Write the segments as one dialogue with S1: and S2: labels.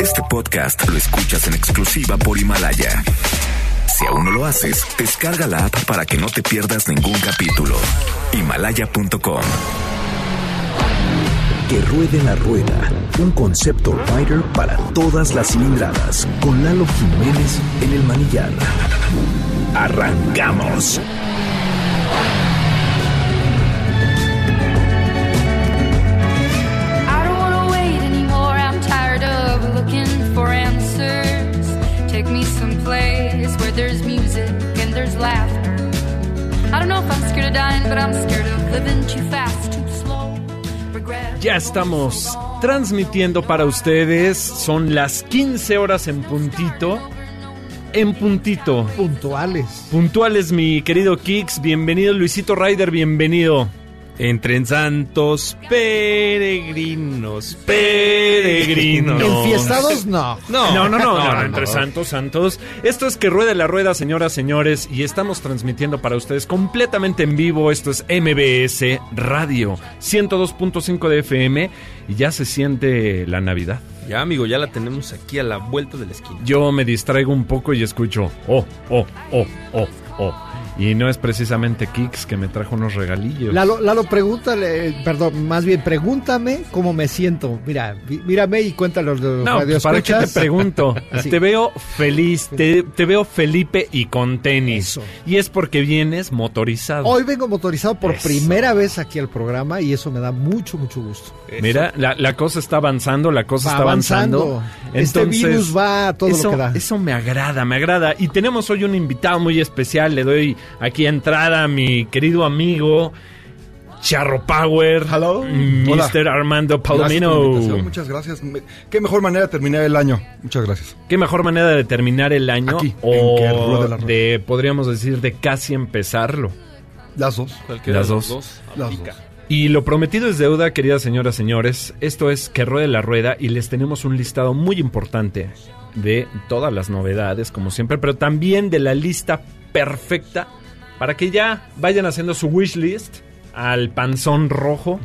S1: Este podcast lo escuchas en exclusiva por Himalaya. Si aún no lo haces, descarga la app para que no te pierdas ningún capítulo. Himalaya.com.
S2: Que ruede la rueda, un concepto rider para todas las cilindradas, con Lalo Jiménez en el manillar. Arrancamos.
S3: Scared of dying, but I'm scared of living too fast, too slow. Regret.
S4: Ya estamos transmitiendo para ustedes. Son las 15 horas en puntito. En puntito.
S5: puntuales.
S4: Puntuales, mi querido Kix. Bienvenido, Luisito Ryder. Bienvenido.
S6: Entre santos peregrinos, peregrinos.
S5: Enfiestados, no.
S4: No, no, no, no, no, entre santos, santos. Esto es que ruede la rueda, señoras, señores, y estamos transmitiendo para ustedes completamente en vivo. Esto es MBS Radio 102.5 de FM y ya se siente la Navidad.
S6: Ya, amigo, ya la tenemos aquí a la vuelta de la esquina.
S4: Yo me distraigo un poco y escucho, oh, oh, oh, oh, oh. Y no es precisamente Kix que me trajo unos regalillos.
S5: Lalo, Lalo, pregúntale, eh, perdón, más bien pregúntame cómo me siento. Mira, mírame y cuéntalo los
S4: No, pues, ¿para qué te pregunto? Te veo feliz, te, te veo Felipe y con tenis.
S5: Eso.
S4: Y es porque vienes motorizado.
S5: Hoy vengo motorizado por
S4: Eso.
S5: primera vez aquí al programa y eso me da mucho, mucho gusto.
S4: Mira, la, la cosa está avanzando, la cosa
S5: Va
S4: está avanzando.
S5: avanzando. Este virus va a todo lo que da.
S4: Eso me agrada, me agrada. Y tenemos hoy un invitado muy especial. Le doy aquí entrada mi querido amigo Charro Power.
S7: Hello.
S4: Mr.
S7: Hola.
S4: Armando Palomino.
S7: Muchas gracias. Qué mejor manera de terminar el año. Muchas gracias.
S4: ¿Qué mejor manera de terminar el año?
S7: Aquí,
S4: o
S7: ruede la rueda.
S4: de, podríamos decir, de casi empezarlo.
S7: Las dos.
S6: Cualquiera
S4: Las
S6: de
S4: dos.
S7: Las dos.
S4: Y lo prometido es deuda, queridas señoras, señores. Esto es que ruede la rueda y les tenemos un listado muy importante de todas las novedades, como siempre, pero también de la lista perfecta para que ya vayan haciendo su wish list al panzón rojo.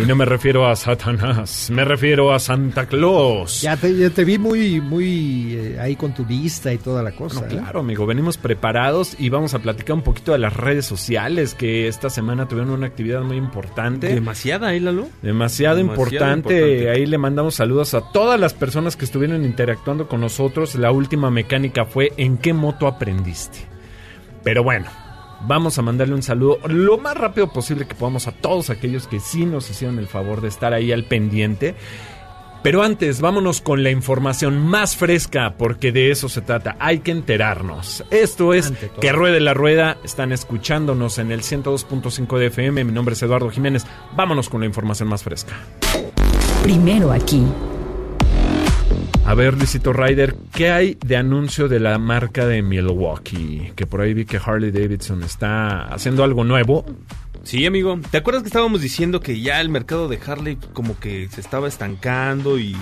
S4: Y no me refiero a Satanás, me refiero a Santa Claus.
S5: Ya te, ya te vi muy, muy eh, ahí con tu lista y toda la cosa.
S4: No,
S5: ¿eh?
S4: claro, amigo, venimos preparados y vamos a platicar un poquito de las redes sociales que esta semana tuvieron una actividad muy importante.
S6: Demasiada, ¿eh, Lalo?
S4: Demasiado,
S6: Demasiado
S4: importante.
S6: importante.
S4: Ahí le mandamos saludos a todas las personas que estuvieron interactuando con nosotros. La última mecánica fue ¿en qué moto aprendiste? Pero bueno, vamos a mandarle un saludo lo más rápido posible que podamos a todos aquellos que sí nos hicieron el favor de estar ahí al pendiente. Pero antes, vámonos con la información más fresca, porque de eso se trata. Hay que enterarnos. Esto es. Que Ruede la Rueda. Están escuchándonos en el 102.5 de FM. Mi nombre es Eduardo Jiménez. Vámonos con la información más fresca.
S8: Primero aquí.
S4: A ver, Luisito Ryder, ¿qué hay de anuncio de la marca de Milwaukee? Que por ahí vi que Harley Davidson está haciendo algo nuevo.
S6: Sí, amigo. ¿Te acuerdas que estábamos diciendo que ya el mercado de Harley como que se estaba estancando y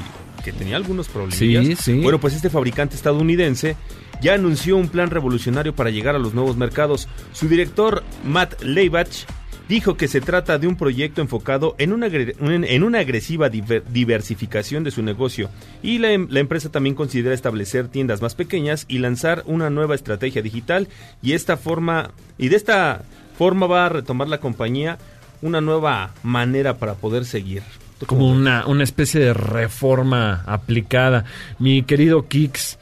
S6: que tenía algunos problemas?
S4: Sí, sí.
S6: Bueno, pues este fabricante estadounidense ya anunció un plan revolucionario para llegar a los nuevos mercados. Su director, Matt Leibach, dijo que se trata de un proyecto enfocado en una, en una agresiva diver- diversificación de su negocio y la, em- la empresa también considera establecer tiendas más pequeñas y lanzar una nueva estrategia digital y esta forma y de esta forma va a retomar la compañía una nueva manera para poder seguir. ¿Tú
S4: Como una, una especie de reforma aplicada. Mi querido Kix,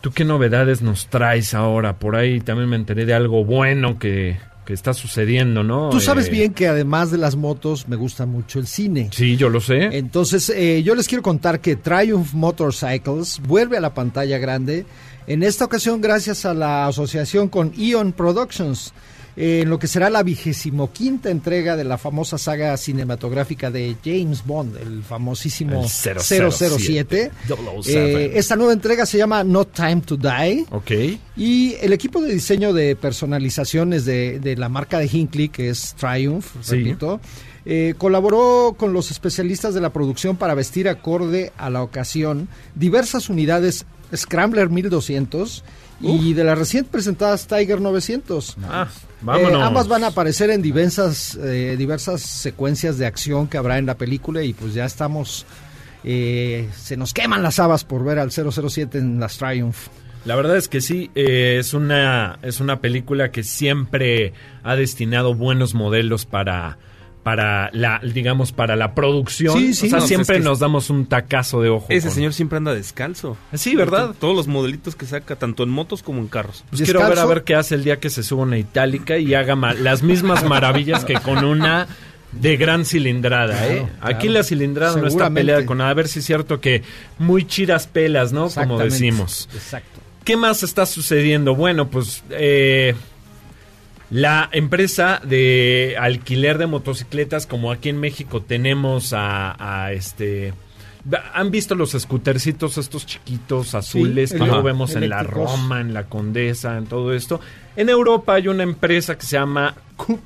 S4: ¿tú qué novedades nos traes ahora? Por ahí también me enteré de algo bueno que, que está sucediendo, ¿no?
S5: Tú sabes
S4: Eh,
S5: bien que además de las motos me gusta mucho el cine.
S4: Sí, yo lo sé.
S5: Entonces, eh, yo les quiero contar que Triumph Motorcycles vuelve a la pantalla grande. En esta ocasión, gracias a la asociación con Eon Productions, en lo que será la vigésimo quinta entrega de la famosa saga cinematográfica de James Bond, el famosísimo
S4: El 007.
S5: 007.
S4: 007.
S5: Eh, esta nueva entrega se llama No Time to Die.
S4: Ok.
S5: Y el equipo de diseño de personalizaciones de, de la marca de Hinckley, que es Triumph,
S4: Sí.
S5: repito, eh, colaboró con los especialistas de la producción para vestir acorde a la ocasión diversas unidades Scrambler 1200 y de las recién presentadas Tiger 900.
S4: Ah.
S5: Eh, ambas van a aparecer en diversas, eh, diversas secuencias de acción que habrá en la película y pues ya estamos eh, se nos queman las habas por ver al 007 en las Triumph.
S4: La verdad es que sí, eh, es, una, es una película que siempre ha destinado buenos modelos para, para la, digamos, para la producción.
S5: Sí, sí.
S4: o sea,
S6: No,
S4: siempre
S6: es que
S4: nos damos un tacazo de ojo.
S6: Ese
S4: con-
S6: señor siempre anda descalzo.
S4: Sí, ¿verdad?
S6: Todos los modelitos que saca, tanto en motos como en carros.
S4: Pues quiero ver a ver qué hace el día que se suba una itálica y haga ma- las mismas maravillas que con una de gran cilindrada, ¿eh?
S5: Claro,
S4: Aquí
S5: claro.
S4: la cilindrada no está peleada con nada. A ver si es cierto que muy chiras pelas, ¿no? Como decimos.
S5: Exacto.
S4: ¿Qué más está sucediendo? Bueno, pues eh, la empresa de alquiler de motocicletas, como aquí en México tenemos a, a este... ¿Han visto los scootercitos estos chiquitos azules
S5: Sí,
S4: que luego vemos en la. Roma, en la Condesa, en todo esto? En Europa hay una empresa que se llama Coop.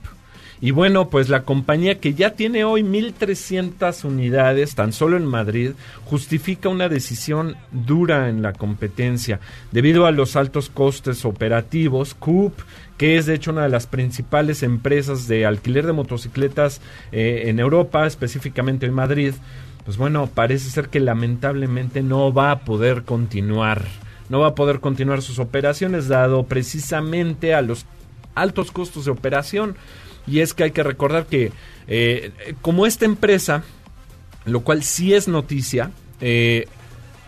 S4: Y bueno, pues la compañía que ya tiene hoy 1.300 unidades, tan solo en Madrid, justifica una decisión dura en la competencia. Debido a los altos costes operativos, Coop, que es de hecho una de las principales empresas de alquiler de motocicletas eh, en Europa, específicamente en Madrid, pues bueno, parece ser que lamentablemente no va a poder continuar. No va a poder continuar sus operaciones dado precisamente a los altos costos de operación. Y es que hay que recordar que eh, como esta empresa, lo cual sí es noticia, eh,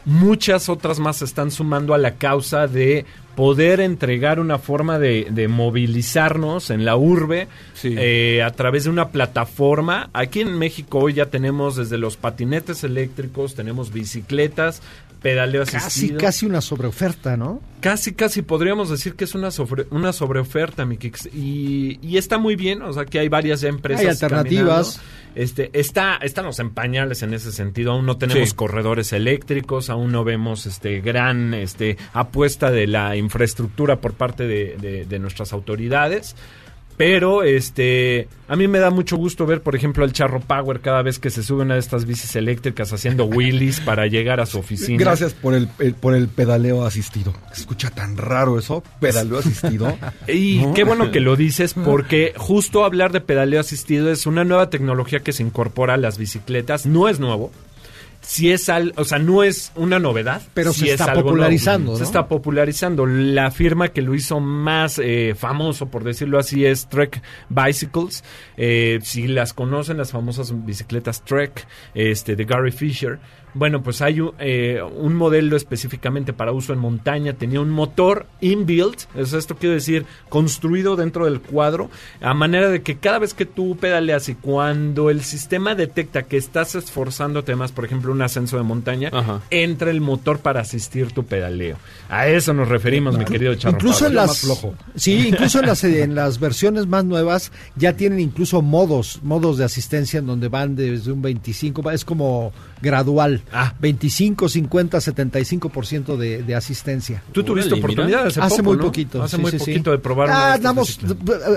S4: muchas otras más se están sumando a la causa de poder entregar una forma de, de movilizarnos en la urbe
S6: Sí.
S4: eh, a través de una plataforma. Aquí en México hoy ya tenemos desde los patinetes eléctricos, tenemos bicicletas, pedaleo
S5: Casi,
S4: asistido.
S5: casi una sobreoferta, ¿no?
S4: Casi, casi podríamos decir que es una sobre, una sobreoferta, mi Kix. Y, y está muy bien, o sea que hay varias ya empresas.
S5: Hay alternativas.
S4: caminando. Este, está, estamos en pañales en ese sentido. Aún no tenemos
S6: Sí.
S4: corredores eléctricos, aún no vemos este gran este apuesta de la infraestructura por parte de, de- de nuestras autoridades. Pero este a mí me da mucho gusto ver, por ejemplo, al Charro Power cada vez que se sube una de estas bicis eléctricas haciendo wheelies para llegar a su oficina.
S7: Gracias por el, el- por el pedaleo asistido. Escucha tan raro eso, pedaleo asistido.
S4: Y
S7: ¿No?
S4: qué bueno que lo dices porque justo hablar de pedaleo asistido es una nueva tecnología que se incorpora a las bicicletas. No es nuevo. Si es al, o sea, no es una novedad,
S5: Pero se
S4: es
S5: está popularizando,
S4: Se está popularizando. La firma que lo hizo más eh, famoso, por decirlo así, es Trek Bicycles. Eh, si las conocen, las famosas bicicletas Trek, este, de Gary Fisher. Bueno, pues hay un, eh, un modelo específicamente para uso en montaña. Tenía un motor inbuilt, esto quiere decir construido dentro del cuadro, a manera de que cada vez que tú pedaleas y cuando el sistema detecta que estás esforzándote más, por ejemplo, un ascenso de montaña,
S6: Ajá.
S4: entra el motor para asistir tu pedaleo. A eso nos referimos, mi querido Charro.
S5: Incluso en las
S7: más flojo.
S5: sí, incluso en las eh, en las versiones más nuevas ya tienen incluso modos, modos de asistencia en donde van desde un 25, va- es como gradual,
S4: Ah.
S5: 25, 50, 75% de, de asistencia.
S4: Tú tuviste
S6: Órale,
S4: oportunidad hace,
S5: Hace
S4: poco,
S5: muy
S4: ¿no?
S5: poquito.
S4: Hace
S5: sí,
S4: muy
S5: sí, sí.
S4: poquito de probar.
S5: Ah, andamos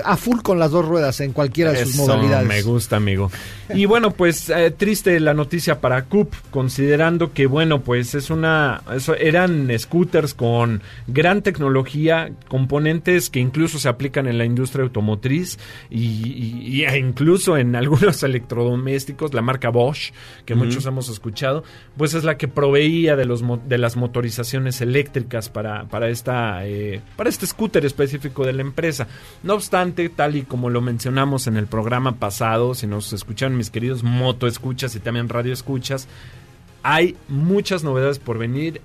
S5: a full con las dos ruedas en cualquiera de sus
S4: Eso
S5: modalidades.
S4: Me gusta, amigo. Y bueno, pues eh, triste la noticia para Coop, considerando que, bueno, pues es una. Eso, eran scooters con gran tecnología, componentes que incluso se aplican en la industria automotriz y, y- y e incluso en algunos electrodomésticos, la marca Bosch, que muchos hemos escuchado, pues es la que proveía de, los, de las motorizaciones eléctricas para, para, esta, eh, para este scooter específico de la empresa. No obstante, tal y como lo mencionamos en el programa pasado, si nos escuchan mis queridos moto escuchas y también radio escuchas, hay muchas novedades por venir.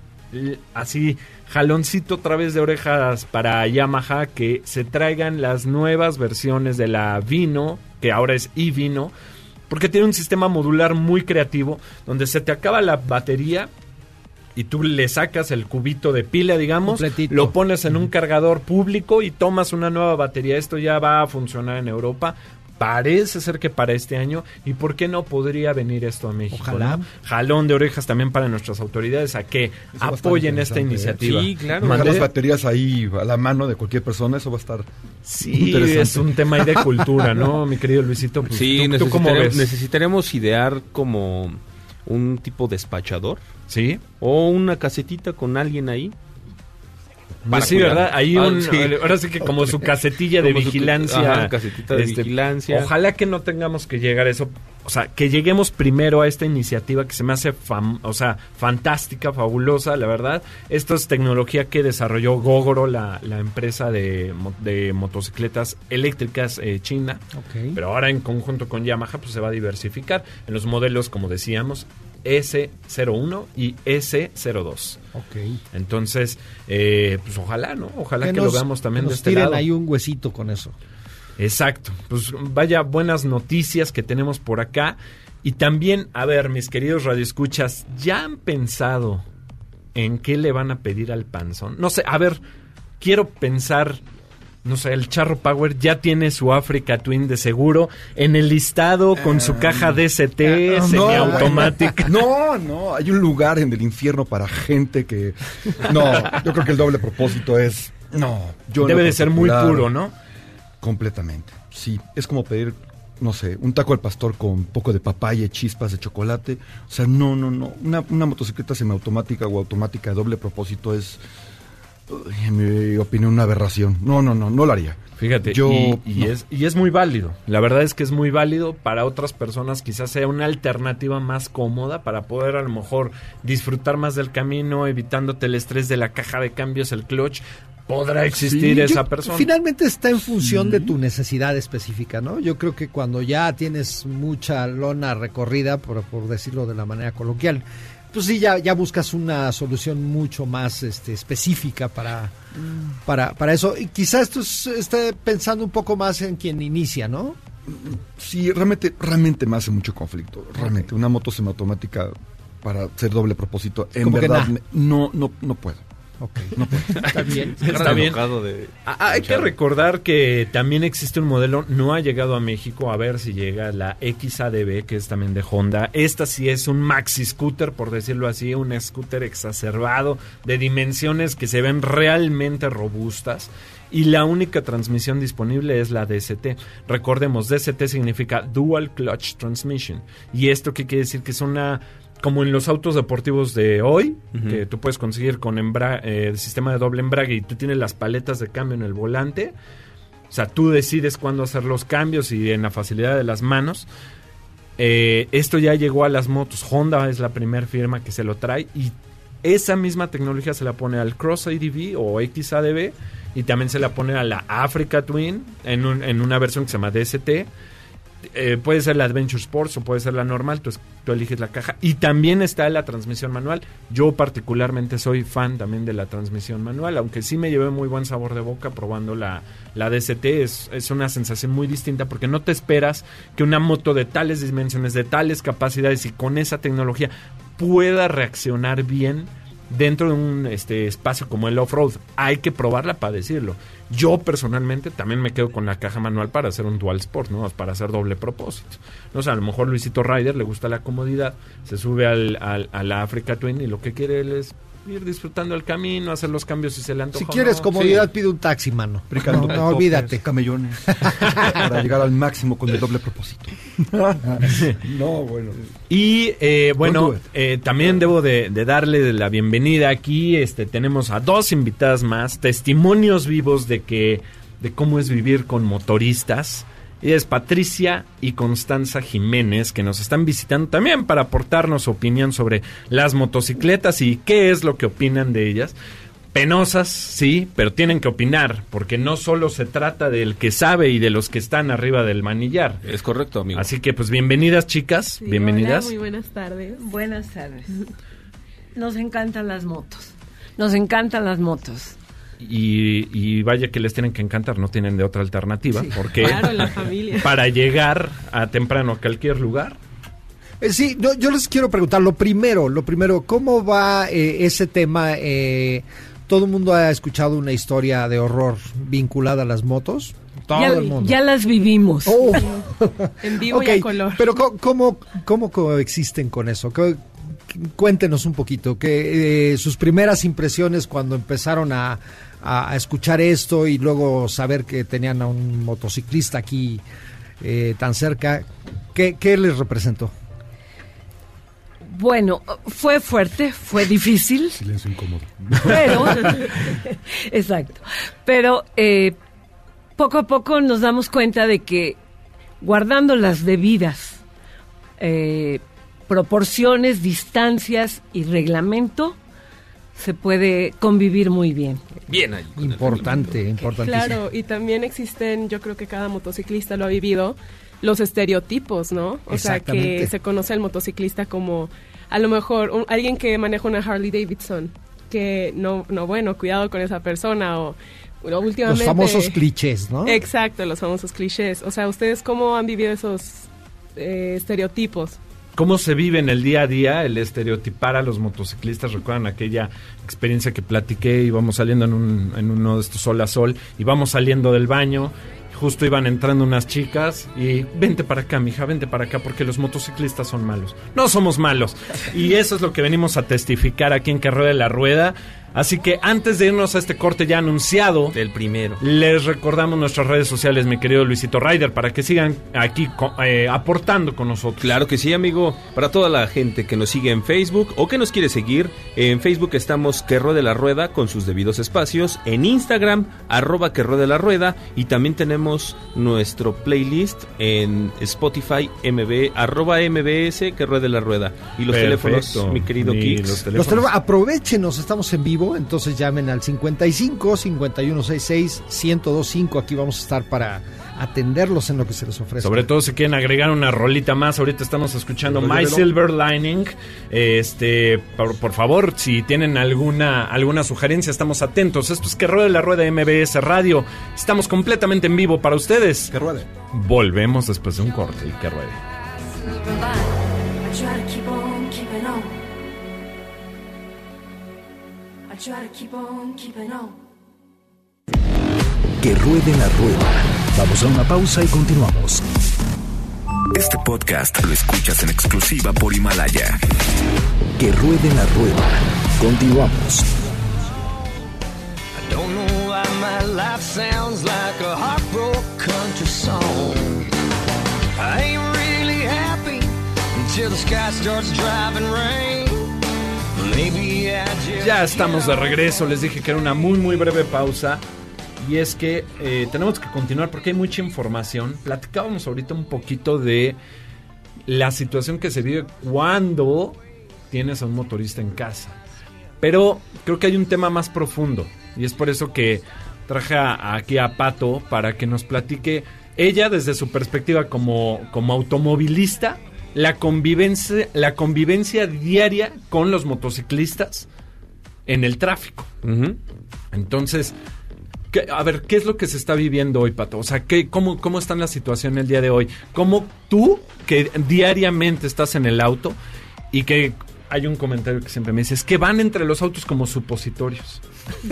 S4: Así, jaloncito otra vez de orejas para Yamaha que se traigan las nuevas versiones de la Vino, que ahora es iVino, porque tiene un sistema modular muy creativo donde se te acaba la batería y tú le sacas el cubito de pila, digamos,
S5: Completito.
S4: lo pones en un cargador público y tomas una nueva batería. Esto ya va a funcionar en Europa. Parece ser que para este año. ¿Y por qué no podría venir esto a México?
S5: Ojalá.
S4: no? Jalón de orejas también para nuestras autoridades a que apoyen esta
S7: ¿eh?
S4: iniciativa.
S6: Sí, claro.
S7: Las baterías ahí a la mano de cualquier persona, eso va a estar
S4: Sí,
S7: interesante.
S4: es un tema ahí de cultura, ¿no, mi querido Luisito? Pues,
S6: Sí,
S4: ¿tú, tú cómo
S6: necesitare-
S4: ves?
S6: necesitaremos idear como un tipo despachador
S4: Sí,
S6: o una casetita con alguien ahí.
S4: Pues sí,
S6: cuidar.
S4: ¿verdad? Ahí
S6: Ah,
S4: un,
S6: sí.
S4: ahora sí que como su casetilla de
S6: Como su-
S4: vigilancia.
S6: ajá, casetita de vigilancia.
S4: Ojalá que no tengamos que llegar a eso. o sea, que lleguemos primero a esta iniciativa que se me hace, fam- o sea, fantástica, fabulosa, la verdad. Esto es tecnología que desarrolló Gogoro, la, la empresa de, de motocicletas eléctricas eh, china.
S5: Ok.
S4: Pero ahora en conjunto con Yamaha pues se va a diversificar en los modelos, como decíamos, S01 y S02.
S5: Ok.
S4: Entonces, eh, pues ojalá, ¿no? Ojalá que, lo
S5: nos-
S4: veamos también
S5: que
S4: de
S5: nos
S4: este
S5: tiren
S4: lado.
S5: ahí un huesito con eso.
S4: Exacto. Pues vaya buenas noticias que tenemos por acá. Y también, a ver, mis queridos radioescuchas, ¿ya han pensado en qué le van a pedir al panzón? No sé, a ver, quiero pensar, no sé, el Charro Power ya tiene su Africa Twin de seguro en el listado con su caja DST
S7: no,
S4: semiautomática.
S7: No, no, hay un lugar en el infierno para gente que... No, yo creo que el doble propósito es... No, yo
S4: Debe de ser muy puro, ¿no?
S7: Completamente, sí. Es como pedir, no sé, un taco al pastor con poco de papaya chispas de chocolate. O sea, no, no, no. Una, una motocicleta semiautomática o automática de doble propósito es, en mi opinión, una aberración. No, no, no, no lo haría.
S4: Fíjate,
S7: Yo,
S4: y, y
S7: no.
S4: es, y es muy válido. La verdad es que es muy válido. Para otras personas quizás sea una alternativa más cómoda para poder a lo mejor disfrutar más del camino, evitándote el estrés de la caja de cambios, el clutch. Podrá existir esa persona.
S5: Finalmente está en función de tu necesidad específica, ¿no? Yo creo que cuando ya tienes mucha lona recorrida, por, por decirlo de la manera coloquial, pues sí, ya, ya buscas una solución mucho más este, específica para, para, para eso. Y quizás esto es- esté pensando un poco más en quien inicia, ¿no?
S7: Sí, realmente, realmente me hace mucho conflicto. Realmente, una moto semiautomática para hacer doble propósito, en verdad, me- no, no, no puedo.
S5: Ok, está bien.
S4: Está bien.
S6: de...
S4: Ah, Hay que recordar que también existe un modelo, no ha llegado a México, a ver si llega la XADB, que es también de Honda. Esta sí es un maxi scooter, por decirlo así, un scooter exacerbado de dimensiones que se ven realmente robustas. Y la única transmisión disponible es la DST. Recordemos, DST significa Dual Clutch Transmission. ¿Y esto qué quiere decir? Que es una como en los autos deportivos de hoy, que tú puedes conseguir con embra eh, el sistema de doble embrague y tú tienes las paletas de cambio en el volante. O sea, tú decides cuándo hacer los cambios y en la facilidad de las manos. Eh, esto ya llegó a las motos. Honda es la primera firma que se lo trae y esa misma tecnología se la pone al Cross ADV o XADV y también se la pone a la Africa Twin en, un- en una versión que se llama DST. Eh, puede ser la Adventure Sports o puede ser la normal, tú, es- tú eliges la caja. Y también está la transmisión manual. Yo particularmente soy fan también de la transmisión manual, aunque sí me llevé muy buen sabor de boca probando la, la DST. Es, es una sensación muy distinta porque no te esperas que una moto de tales dimensiones, de tales capacidades y con esa tecnología pueda reaccionar bien dentro de un este espacio como el off-road. Hay que probarla para decirlo. Yo personalmente también me quedo con la caja manual para hacer un dual sport, ¿no? Para hacer doble propósito. No sé, a lo mejor Luisito Ryder le gusta la comodidad, se sube al, al- a la Africa Twin y lo que quiere él es ir disfrutando el camino, hacer los cambios si se le antoja.
S5: Si quieres
S4: no.
S5: comodidad, pide un taxi, mano. No, no, olvídate.
S7: Camellones. para llegar al máximo con el doble propósito. no, bueno.
S4: Y eh, bueno, eh, también debo de, de darle la bienvenida aquí. Este, tenemos a dos invitadas más, testimonios vivos de que de cómo es vivir con motoristas. Y es Patricia y Constanza Jiménez que nos están visitando también para aportarnos su opinión sobre las motocicletas y qué es lo que opinan de ellas. Penosas, sí, pero tienen que opinar, porque no solo se trata del que sabe y de los que están arriba del manillar.
S6: Es correcto, amigo.
S4: Así que pues bienvenidas chicas,
S9: Sí,
S4: bienvenidas.
S9: hola, muy buenas tardes.
S10: Buenas tardes. Nos encantan las motos. Nos encantan las motos.
S4: Y, y vaya que les tienen que encantar, no tienen de otra alternativa, porque
S9: Claro, la familia.
S4: para llegar a temprano a cualquier lugar,
S5: Eh, sí, no, yo les quiero preguntar, lo primero, lo primero, ¿cómo va eh, ese tema? Eh, todo el mundo ha escuchado una historia de horror vinculada a las motos. Todo
S10: ya,
S5: el mundo.
S10: ya las vivimos.
S5: Oh.
S9: En vivo y
S5: Ok,
S9: a color.
S5: Pero ¿cómo, cómo coexisten con eso? Cuéntenos un poquito, que eh, sus primeras impresiones cuando empezaron a, a- a escuchar esto y luego saber que tenían a un motociclista aquí eh, tan cerca, ¿qué, qué les representó?
S10: Bueno, fue fuerte, fue difícil,
S7: Silencio incómodo.
S10: pero... exacto. Pero eh, poco a poco nos damos cuenta de que guardando las debidas eh, proporciones, distancias y reglamento, se puede convivir muy bien.
S6: Bien ahí.
S5: Importante, importantísimo.
S9: Claro, y también existen, yo creo que cada motociclista lo ha vivido, los estereotipos, ¿no? O sea, que se conoce al motociclista como a lo mejor un- alguien que maneja una Harley Davidson, que no, no bueno, cuidado con esa persona o, o
S5: Los
S9: últimamente...
S5: famosos clichés, ¿no?
S9: Exacto, los famosos clichés. O sea, ¿ustedes cómo han vivido esos eh, estereotipos?
S4: ¿Cómo se vive en el día a día el estereotipar a los motociclistas? ¿Recuerdan aquella experiencia que platiqué? Íbamos saliendo en, un, uno de estos sol a sol, íbamos saliendo del baño, justo iban entrando unas chicas y vente para acá, mija, vente para acá, porque los motociclistas son malos. No somos malos. Y eso es lo que venimos a testificar aquí en Que Ruede la Rueda. Así que antes de irnos a este corte ya anunciado,
S6: El primero.
S4: les recordamos nuestras redes sociales, mi querido Luisito Ryder, para que sigan aquí eh, aportando con nosotros.
S6: Claro que sí, amigo. Para toda la gente que nos sigue en Facebook o que nos quiere seguir, en Facebook estamos Que Ruede la Rueda con sus debidos espacios. En Instagram, arroba Que Ruede la Rueda. Y también tenemos nuestro playlist en Spotify, MB, arroba MBS Que Ruede la Rueda. Y los
S4: Perfecto.
S6: teléfonos, mi querido Kix.
S4: los
S5: Los
S4: teléfonos.
S5: teléfonos, aprovechenos, estamos en vivo, entonces llamen al 55 5166 1025. Aquí vamos a estar para atenderlos en lo que se les ofrece.
S4: Sobre todo si quieren agregar una rolita más, ahorita estamos escuchando My Silver Lining. Este, por, por favor, si tienen alguna alguna sugerencia, estamos atentos. Esto es que ruede la rueda MBS Radio. Estamos completamente en vivo para ustedes.
S7: Que ruede.
S4: Volvemos después de un corte y que ruede.
S2: Que ruede la rueda. Vamos a una pausa y continuamos.
S1: Este podcast lo escuchas en exclusiva por Himalaya.
S2: Que ruede la rueda. Continuamos.
S11: Don't know why my life sounds like a heartbroken country song. I ain't really happy until the sky starts driving rain.
S4: Ya estamos de regreso, les dije que era una muy muy breve pausa y es que eh, tenemos que continuar porque hay mucha información. Platicábamos ahorita un poquito de la situación que se vive cuando tienes a un motorista en casa. Pero creo que hay un tema más profundo y es por eso que traje aquí a Pato para que nos platique ella desde su perspectiva como, como automovilista la convivencia, la convivencia diaria con los motociclistas en el tráfico. Entonces, ¿qué- a ver, ¿qué es lo que se está viviendo hoy, Pato? O sea, ¿qué, cómo, ¿cómo está la situación el día de hoy? ¿Cómo tú, que diariamente estás en el auto y que hay un comentario que siempre me dice, es que van entre los autos como supositorios?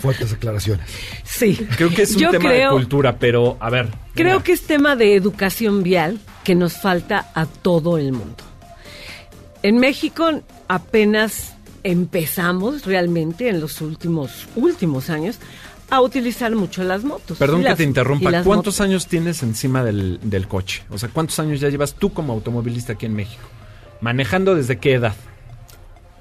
S7: Fuertes aclaraciones.
S10: Sí.
S4: Creo que es un
S10: Yo
S4: tema
S10: creo-
S4: de cultura, pero a ver.
S10: Creo que es tema de educación vial que nos falta a todo el mundo. En México apenas empezamos realmente en los últimos últimos años a utilizar mucho las motos.
S4: Perdón que te interrumpa. ¿Cuántos
S10: motos.
S4: años tienes encima del, del coche? O sea, ¿cuántos años ya llevas tú como automovilista aquí en México? ¿Manejando desde qué edad?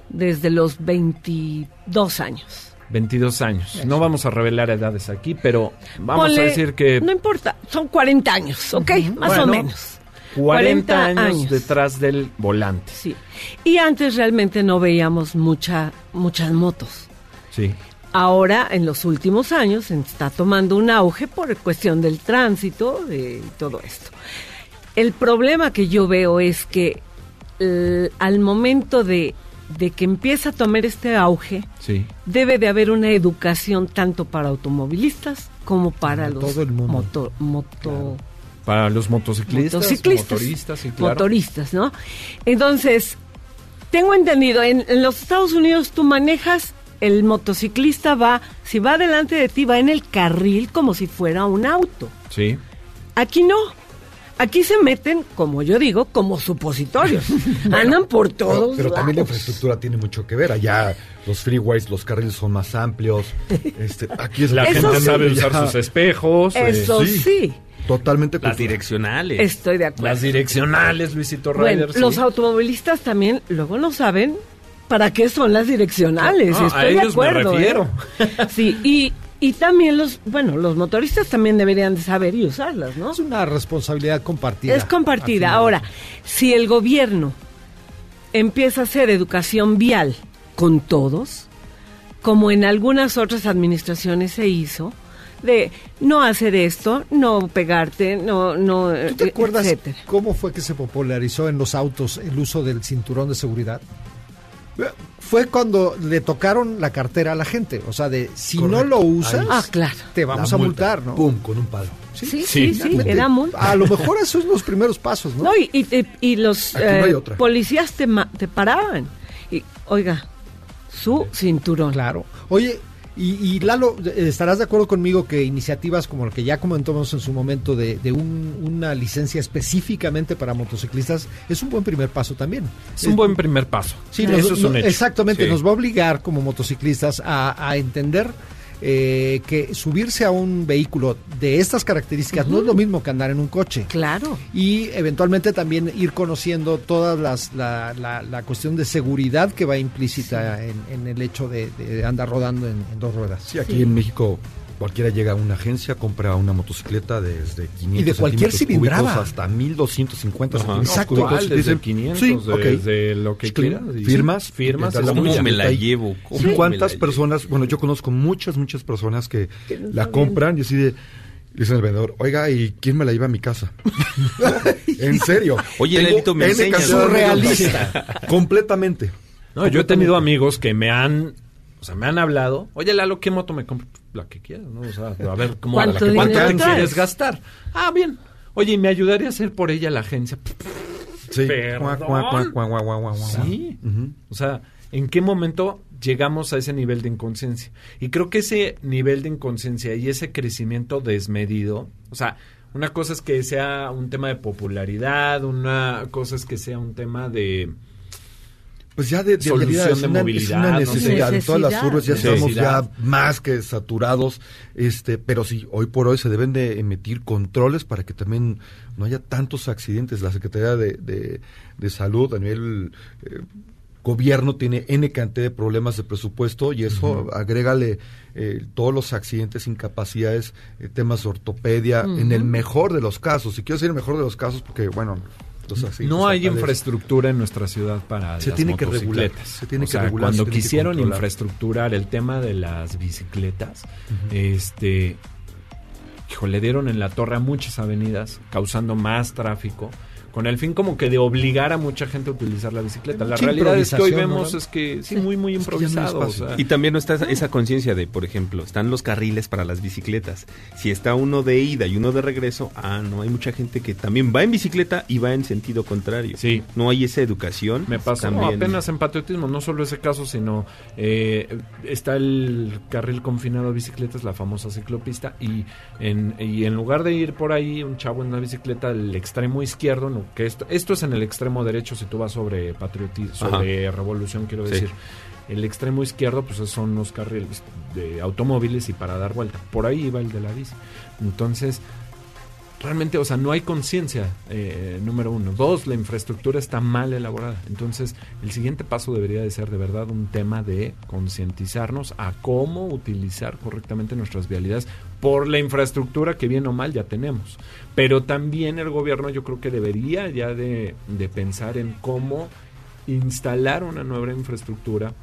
S10: Desde los 22 años.
S4: 22 años. No vamos a revelar edades aquí, pero vamos
S10: Ponle-
S4: a decir que
S10: No importa, son 40 años, ¿ok? Más
S4: Bueno,
S10: o menos.
S4: 40,
S10: 40
S4: años,
S10: años.
S4: detrás del volante.
S10: Sí. Y antes realmente no veíamos mucha, muchas motos.
S4: Sí.
S10: Ahora, en los últimos años, está tomando un auge por cuestión del tránsito y todo esto. El problema que yo veo es que eh, al momento de, de que empieza a tomar este auge,
S4: Sí.
S10: debe de haber una educación tanto para automovilistas como para los
S5: todo el mundo.
S10: moto- moto-
S4: Para los motociclistas,
S10: motociclistas,
S4: motoristas, sí, claro.
S10: motoristas, ¿no? Entonces, tengo entendido, en, en los Estados Unidos tú manejas, el motociclista va, si va delante de ti, va en el carril como si fuera un auto.
S4: Sí.
S10: Aquí no. Aquí se meten, como yo digo, como supositorios. Andan por
S7: Pero,
S10: todos
S7: pero también la infraestructura tiene mucho que ver. Allá los freeways, los carriles son más amplios. Este, aquí es
S4: La
S10: Eso
S4: gente
S10: sí.
S4: sabe usar
S7: Ya,
S4: sus espejos. eh,
S10: Eso
S7: sí.
S10: sí,
S7: Totalmente
S6: Las direccionales.
S10: estoy de acuerdo.
S4: las direccionales, Luisito
S10: Bueno,
S4: Ryder. sí.
S10: los automovilistas también luego no saben para qué son las direccionales.
S4: No, a
S10: estoy de
S4: ellos me
S10: acuerdo. ¿eh?
S4: refiero.
S10: Sí, y Y también los, bueno, los motoristas también deberían de saber y usarlas, ¿no?
S5: Es una responsabilidad compartida.
S10: Es compartida. Ahora, si el gobierno empieza a hacer educación vial con todos, como en algunas otras administraciones se hizo, de no hacer esto, no pegarte, no, no,
S5: ¿Tú te acuerdas
S10: etcétera.
S5: cómo fue que se popularizó en los autos el uso del cinturón de seguridad? Fue cuando le tocaron la cartera a la gente. O sea, de si no lo usas.
S10: Ah, claro.
S5: te vamos
S7: La
S5: a
S7: multa,
S5: multar, ¿no?
S7: Pum, con un palo.
S10: Sí, sí,
S4: Sí.
S10: sí, era.
S5: A lo mejor esos son los primeros pasos, ¿no?
S10: No, y, y, los
S7: no
S10: eh, policías te, ma- te paraban. Y, oiga, su cinturón.
S5: Claro. Oye, y, y Lalo, eh, ¿estarás de acuerdo conmigo que iniciativas como la que ya comentamos en su momento de, de un- una licencia específicamente para motociclistas es un buen primer paso también?
S4: Es un buen primer paso.
S5: Sí,
S4: eso
S5: nos-
S4: es un hecho.
S5: exactamente,
S4: Sí.
S5: nos va a obligar como motociclistas a, a entender eh, que subirse a un vehículo de estas características no es lo mismo que andar en un coche.
S10: Claro.
S5: Y eventualmente también ir conociendo toda las, la, la- la cuestión de seguridad que va implícita en, en el hecho de, de andar rodando en, en dos ruedas.
S7: Sí, aquí en México cualquiera llega a una agencia, compra una motocicleta desde 500
S5: Y de cualquier cilindrada.
S7: hasta 1250
S4: Ajá.
S7: centímetros
S5: Exacto.
S4: Desde
S7: Dicen,
S4: 500,
S7: sí,
S4: de-
S7: ok.
S4: desde lo que quieras.
S7: Firmas.
S4: firmas.
S6: ¿Cómo me la llevo? ¿Cómo me
S7: ¿Cuántas
S6: la
S7: personas? Bueno, yo conozco muchas, muchas personas que la compran y así de... le Dicen al vendedor, oiga, ¿y quién me la lleva a mi casa? en serio.
S6: Oye,
S7: Tengo
S6: Lelito, me
S7: de
S5: Surrealista.
S7: Completamente.
S4: No, yo he tenido amigos que me han, o sea, me han hablado, oye Lalo, ¿qué moto me compro? La que quieras, ¿no? O sea, a ver, ¿cómo,
S10: ¿Cuánto
S4: la que- ¿cuánto
S10: dinero
S4: te
S10: traes?
S4: quieres gastar? Ah, bien. Oye, ¿y me ayudaría a hacer por ella la agencia?
S7: Sí.
S4: Perdón. Sí.
S7: Ujú.
S4: O sea, ¿en qué momento llegamos a ese nivel de inconsciencia? Y creo que ese nivel de inconsciencia y ese crecimiento desmedido, o sea, una cosa es que sea un tema de popularidad, una cosa es que sea un tema de...
S7: Pues ya de, de
S4: Solución
S7: realidad es
S4: de
S7: una, es
S4: movilidad,
S7: una
S4: ¿no?
S7: necesidad. En todas las urbes ya estamos
S4: Necesidad.
S7: ya más que saturados. Este, pero sí, hoy por hoy se deben de emitir controles para que también no haya tantos accidentes. La Secretaría de, de, de Salud a nivel eh, gobierno tiene N cantidad de problemas de presupuesto y eso agrégale eh, todos los accidentes, incapacidades, eh, temas de ortopedia, en el mejor de los casos. Y quiero decir el mejor de los casos porque, bueno,
S4: No hay infraestructura en nuestra ciudad para
S7: Se
S4: las
S7: tiene que regular, se tiene
S4: O
S7: que regular,
S4: cuando
S7: se tiene que
S4: quisieron infraestructurar el tema de las bicicletas, este, hijo, le dieron en la torre a muchas avenidas, causando más tráfico, con el fin como que de obligar a mucha gente a utilizar la bicicleta. La realidad es que hoy vemos
S5: ¿no?
S4: es que sí, muy, muy
S7: Es que no
S4: improvisado. o
S7: espacio.
S4: sea,
S6: Y también no está esa conciencia de, por ejemplo, están los carriles para las bicicletas. Si está uno de ida y uno de regreso, ah, no, hay mucha gente que también va en bicicleta y va en sentido contrario.
S4: Sí.
S6: No hay esa educación.
S4: Me pasó
S6: también.
S4: apenas en patriotismo, no solo ese caso, sino eh, está el carril confinado a bicicletas, la famosa ciclopista, y en, y en lugar de ir por ahí un chavo en una bicicleta al extremo izquierdo, no, que esto, esto es en el extremo derecho si tú vas sobre patriotismo, sobre revolución, quiero
S6: Sí.
S4: decir. El extremo izquierdo, pues son los carriles de automóviles y para dar vuelta. Por ahí iba el de la bici. Entonces, realmente, o sea, no hay conciencia, eh, número uno. Dos, la infraestructura está mal elaborada. Entonces, el siguiente paso debería de ser de verdad un tema de concientizarnos a cómo utilizar correctamente nuestras vialidades por la infraestructura que bien o mal ya tenemos. Pero también el gobierno yo creo que debería ya de, de pensar en cómo instalar una nueva infraestructura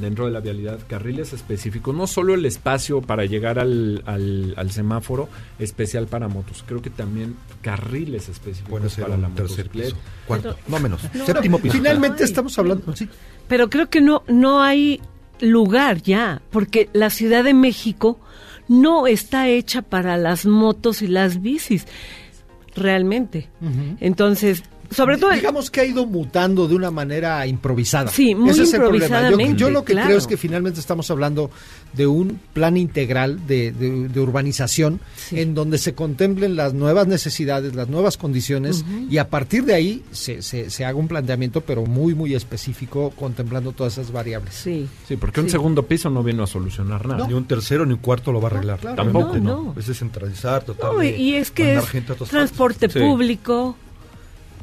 S4: dentro de la vialidad, carriles específicos, no solo el espacio para llegar al, al, al semáforo especial para motos, creo que también carriles específicos
S7: ser
S4: para la motocicleta.
S7: Cuarto, no menos.
S10: No,
S7: Séptimo piso.
S5: Finalmente estamos hablando, sí,
S10: Pero creo que no, no hay lugar ya, porque la Ciudad de México no está hecha para las motos y las bicis, realmente. Entonces, sobre todo...
S5: digamos que ha ido mutando de una manera improvisada.
S10: Sí, muy
S5: Ese es el problema. Yo, yo lo que
S10: claro.
S5: creo es que finalmente estamos hablando de un plan integral de, de- de urbanización
S10: Sí.
S5: en donde se contemplen las nuevas necesidades, las nuevas condiciones y a partir de ahí se, se- se haga un planteamiento pero muy muy específico contemplando todas esas variables.
S10: Sí.
S4: Sí, porque un segundo piso no vino a solucionar nada.
S7: Ni un tercero ni un cuarto lo va a arreglar.
S5: claro.
S4: Tampoco.
S10: No, no.
S7: Es descentralizar,
S10: No, y- es que es
S7: gente a otras
S10: transporte
S6: Sí.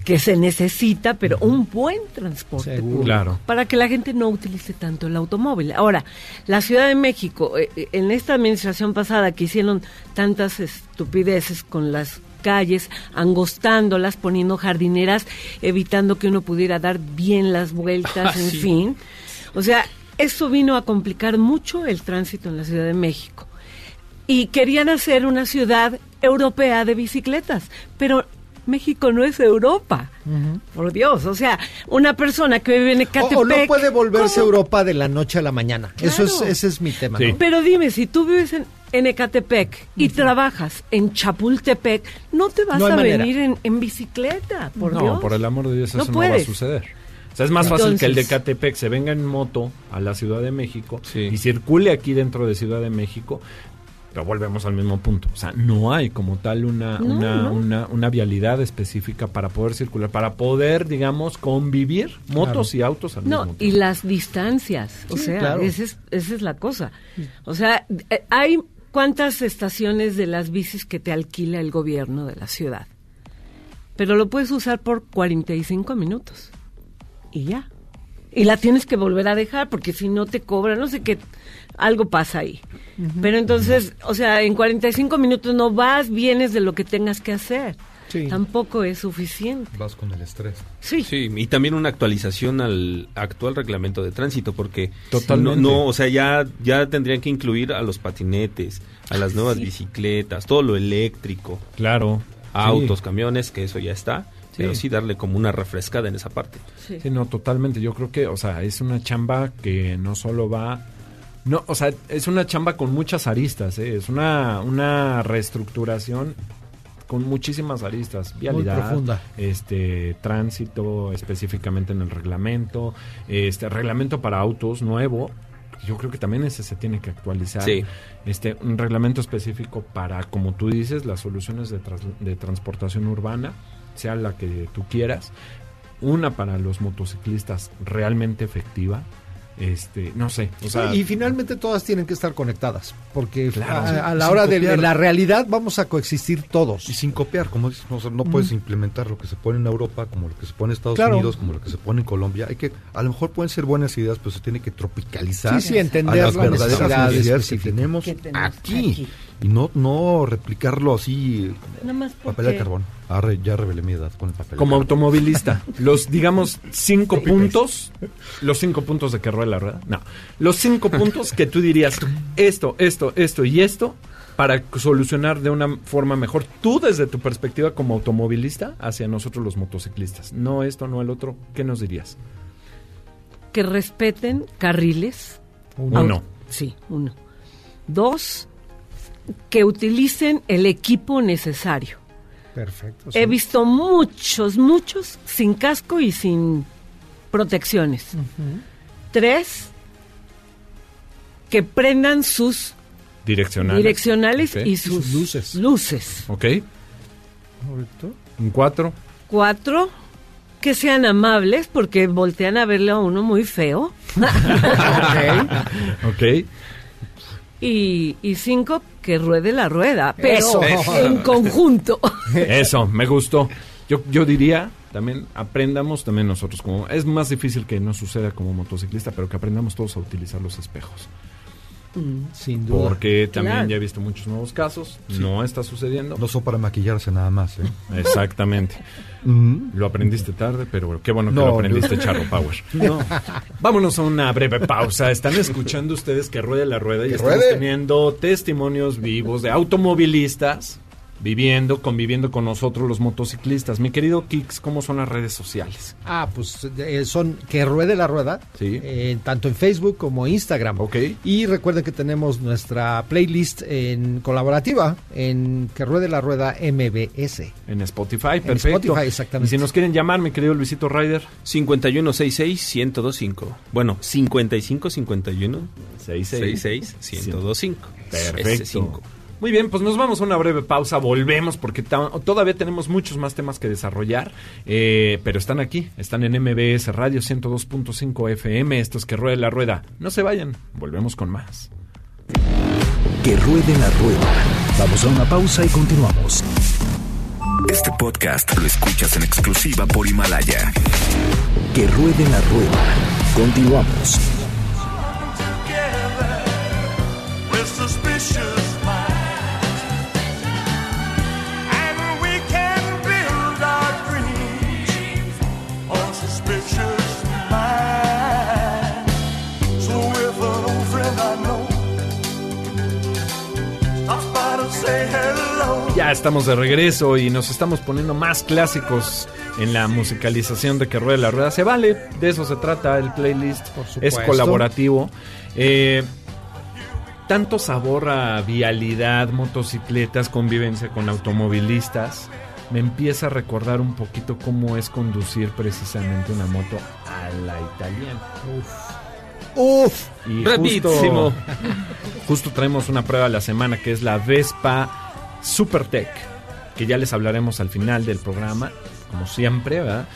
S10: Que se necesita, pero un buen transporte
S5: Seguro.
S10: público,
S4: Claro.
S10: para que la gente no utilice tanto el automóvil. Ahora, la Ciudad de México, eh, eh, en esta administración pasada que hicieron tantas estupideces con las calles, angostándolas, poniendo jardineras, evitando que uno pudiera dar bien las vueltas, en
S6: Sí.
S10: fin. O sea, eso vino a complicar mucho el tránsito en la Ciudad de México. Y querían hacer una ciudad europea de bicicletas, pero México no es Europa. Por Dios, o sea, una persona que vive en
S5: O,
S10: Ecatepec...
S5: o no puede volverse
S10: ¿cómo?
S5: Europa de la noche a la mañana. Eso es, ese es mi tema.
S4: Sí.
S5: ¿no?
S10: Pero dime, si tú vives en, en Ecatepec y trabajas en Chapultepec, no te vas
S5: No
S10: a
S5: manera.
S10: venir en, en bicicleta, por
S4: no,
S10: Dios.
S4: por el amor de Dios,
S10: No
S4: eso no va a suceder. O sea, es más fácil que el de Catepec se venga en moto a la Ciudad de México
S6: Sí.
S4: y circule aquí dentro de Ciudad de México. Pero volvemos al mismo punto. O sea, no hay como tal una,
S10: No,
S4: una,
S10: no.
S4: Una, una vialidad específica para poder circular, para poder, digamos, convivir motos y autos al
S10: No,
S4: mismo
S10: y
S4: tiempo.
S10: las distancias, o
S5: Sí,
S10: sea,
S5: claro.
S10: esa, es, esa es la cosa. O sea, eh, hay cuántas estaciones de las bicis que te alquila el gobierno de la ciudad, pero lo puedes usar por 45 minutos y ya. Y la tienes que volver a dejar porque si no te cobra, no sé qué, algo pasa ahí. Pero entonces, o sea, en 45 minutos no vas, vienes de lo que tengas que hacer.
S5: Sí.
S10: Tampoco es suficiente.
S7: Vas con el estrés.
S10: Sí.
S6: Sí, y también una actualización al actual reglamento de tránsito, porque
S4: Totalmente.
S6: no, no, o sea, ya, ya tendrían que incluir a los patinetes, a las nuevas bicicletas, todo lo eléctrico,
S4: Claro.
S6: autos,
S4: Sí.
S6: camiones, que eso ya está, pero sí darle como una refrescada en esa parte.
S10: Sí.
S4: Sí, no, totalmente. Yo creo que, o sea, es una chamba que no solo va... No, o sea, es una chamba con muchas aristas, ¿eh? Es una, una reestructuración con muchísimas aristas. Vialidad,
S5: profunda.
S4: este, tránsito, específicamente en el reglamento, este, reglamento para autos nuevo. Yo creo que también ese se tiene que actualizar.
S6: Sí.
S4: Este, un reglamento específico para, como tú dices, las soluciones de, tras- de transportación urbana, sea la que tú quieras. Una para los motociclistas realmente efectiva. Este, no sé, o sea,
S5: y finalmente todas tienen que estar conectadas, porque
S4: Claro.
S5: a, a la hora de,
S7: copiar.
S5: de la realidad vamos a coexistir todos.
S7: Y sin copiar, como dices, no, o sea, no puedes implementar lo que se pone en Europa, como lo que se pone en Estados
S5: Claro.
S7: Unidos, como lo que se pone en Colombia. Hay que, a lo mejor pueden ser buenas ideas, pero se tiene que tropicalizar
S5: Sí, sí, entender
S7: a las
S5: la
S7: verdaderas
S5: necesidad
S7: necesidades que tenemos,
S10: Que tenemos
S7: aquí.
S10: aquí.
S7: Y no, no replicarlo así, papel de carbón. Ah, re- ya revelé mi edad con el papel
S4: como
S7: de
S4: automovilista, los, digamos, cinco puntos, los cinco puntos de que rueda la rueda, no, los cinco puntos que tú dirías, esto, esto, esto y esto, para solucionar de una forma mejor, tú desde tu perspectiva como automovilista, hacia nosotros los motociclistas, no esto, no el otro, ¿qué nos dirías?
S10: que respeten carriles.
S4: Uno.
S10: Sí, uno. Dos, que utilicen el equipo necesario.
S5: Perfecto.
S10: He visto muchos, muchos sin casco y sin protecciones. Tres, que prendan sus
S4: Direccionales.
S10: y sus,
S5: sus luces.
S10: luces.
S4: Ok. Un cuatro.
S10: Cuatro, que sean amables porque voltean a verle a uno muy feo.
S4: Ok.
S10: Y, y cinco, que ruede la rueda, pero
S5: Eso.
S10: en conjunto.
S4: Eso, me gustó. Yo, yo diría, también aprendamos también nosotros como es más difícil que no suceda como motociclista, pero que aprendamos todos a utilizar los espejos.
S5: Sin duda.
S4: Porque también
S10: Claro.
S4: ya he visto muchos nuevos casos, no está sucediendo.
S7: No son para maquillarse nada más, ¿eh?
S4: Exactamente.
S7: Mm.
S4: Lo aprendiste tarde, pero qué bueno que
S7: No,
S4: lo aprendiste,
S7: no.
S4: Charro Power. Vámonos a una breve pausa. Están escuchando ustedes que ruede la rueda y
S7: Que
S4: estamos
S7: ruede.
S4: teniendo testimonios vivos de automovilistas viviendo, conviviendo con nosotros los motociclistas. Mi querido Kix, ¿cómo son las redes sociales?
S5: Ah, pues eh, son que ruede la rueda,
S4: Sí.
S5: eh, tanto en Facebook como Instagram.
S4: Ok.
S5: Y recuerden que tenemos nuestra playlist en colaborativa en que ruede la rueda MBS.
S4: En Spotify,
S5: En
S4: perfecto.
S5: Spotify, exactamente.
S4: Y si nos quieren llamar, mi querido Luisito Ryder,
S6: 5166-1025. Bueno, 5551
S4: 66
S6: 66-1025.
S4: Perfecto.
S6: S5.
S4: Muy bien, pues nos vamos a una breve pausa, volvemos porque todavía tenemos muchos más temas que desarrollar, eh, pero están aquí, están en MBS Radio 102.5 FM, estos que ruede la rueda. No se vayan, volvemos con más.
S2: Que ruede la rueda. Vamos a una pausa y continuamos.
S1: Este podcast lo escuchas en exclusiva por Himalaya.
S2: Que ruede la rueda. Continuamos.
S4: Ya estamos de regreso y nos estamos poniendo más clásicos en la musicalización de Que Ruede la Rueda. Se vale, de eso se trata el playlist. es
S5: supuesto.
S4: colaborativo. Eh, tanto sabor a vialidad, motocicletas, convivencia con automovilistas. Me empieza a recordar un poquito cómo es conducir precisamente una moto a la italiana.
S5: Uf,
S4: Y
S6: Rapidísimo.
S4: Justo, justo traemos una prueba a la semana que es la Vespa Supertech, que ya les hablaremos al final del programa, como siempre, ¿verdad?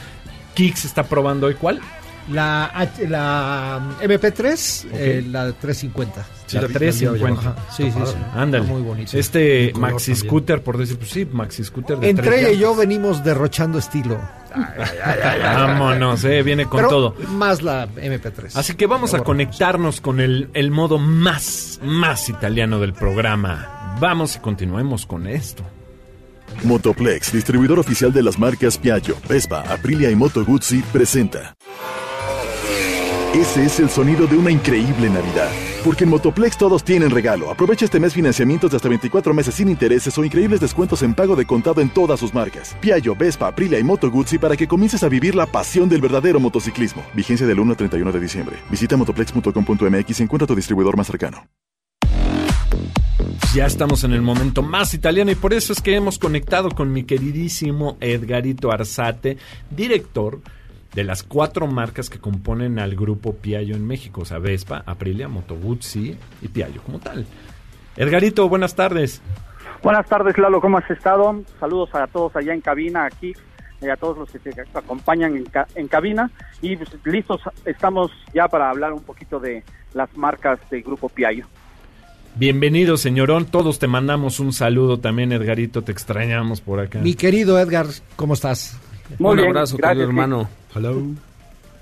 S4: Kix está probando hoy cuál?
S5: La, la MP3, eh, la 350.
S4: la 350.
S5: Ajá, Sí, sí, sí.
S4: Ándale.
S5: Muy bonito.
S4: Este maxi
S5: también.
S4: scooter, por decir, pues sí, maxi scooter de
S5: Entre
S4: tres
S5: ella y yo venimos derrochando estilo.
S4: Vámonos, eh, viene con
S5: Pero
S4: todo.
S5: Más la MP3.
S4: Así que vamos a conectarnos con el, el modo más, más italiano del programa. Vamos y continuemos con esto.
S12: Motoplex, distribuidor oficial de las marcas Piaggio, Vespa, Aprilia y Moto Guzzi, presenta. Ese es el sonido de una increíble Navidad. Porque en Motoplex todos tienen regalo. Aprovecha este mes financiamientos de hasta 24 meses sin intereses o increíbles descuentos en pago de contado en todas sus marcas. Piaggio, Vespa, Aprilia y Moto Guzzi para que comiences a vivir la pasión del verdadero motociclismo. Vigencia del 1 al 31 de diciembre. Visita motoplex.com.mx y encuentra tu distribuidor más cercano.
S4: Ya estamos en el momento más italiano y por eso es que hemos conectado con mi queridísimo Edgarito Arzate, director de las cuatro marcas que componen al grupo Piaggio en México, o sea, Vespa, Aprilia, Moto Guzzi y Piaggio como tal. Edgarito, buenas tardes.
S13: Buenas tardes, Lalo, ¿cómo has estado? Saludos a todos allá en cabina, aquí, y a todos los que te acompañan en, ca- en cabina. Y pues, listos estamos ya para hablar un poquito de las marcas del Grupo Piaggio.
S4: Bienvenido, señorón. Todos te mandamos un saludo también, Edgarito. Te extrañamos por acá.
S5: Mi querido Edgar, ¿cómo estás?
S13: Muy
S6: Un
S13: bien,
S6: abrazo,
S13: gracias,
S6: querido
S13: sí.
S6: hermano.
S7: Hello.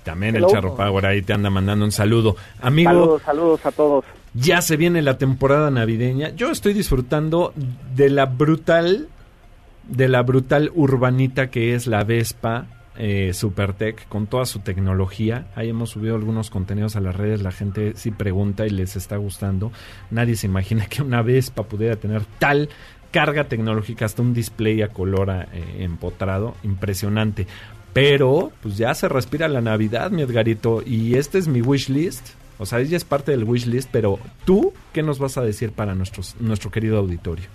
S4: También
S13: Hello.
S4: el Charro Power ahí te anda mandando un saludo. Amigo,
S13: Saludos, saludos a todos.
S4: Ya se viene la temporada navideña. Yo estoy disfrutando de la brutal, de la brutal urbanita que es la Vespa eh, Supertech con toda su tecnología. Ahí hemos subido algunos contenidos a las redes. La gente sí pregunta y les está gustando. Nadie se imagina que una Vespa pudiera tener tal carga tecnológica hasta un display a color eh, empotrado. Impresionante. Pero, pues ya se respira la Navidad, mi Edgarito. Y este es mi wish list. O sea, ella es parte del wish list, pero tú, ¿qué nos vas a decir para nuestros, nuestro querido auditorio?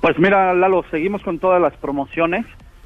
S13: Pues mira, Lalo, seguimos con todas las promociones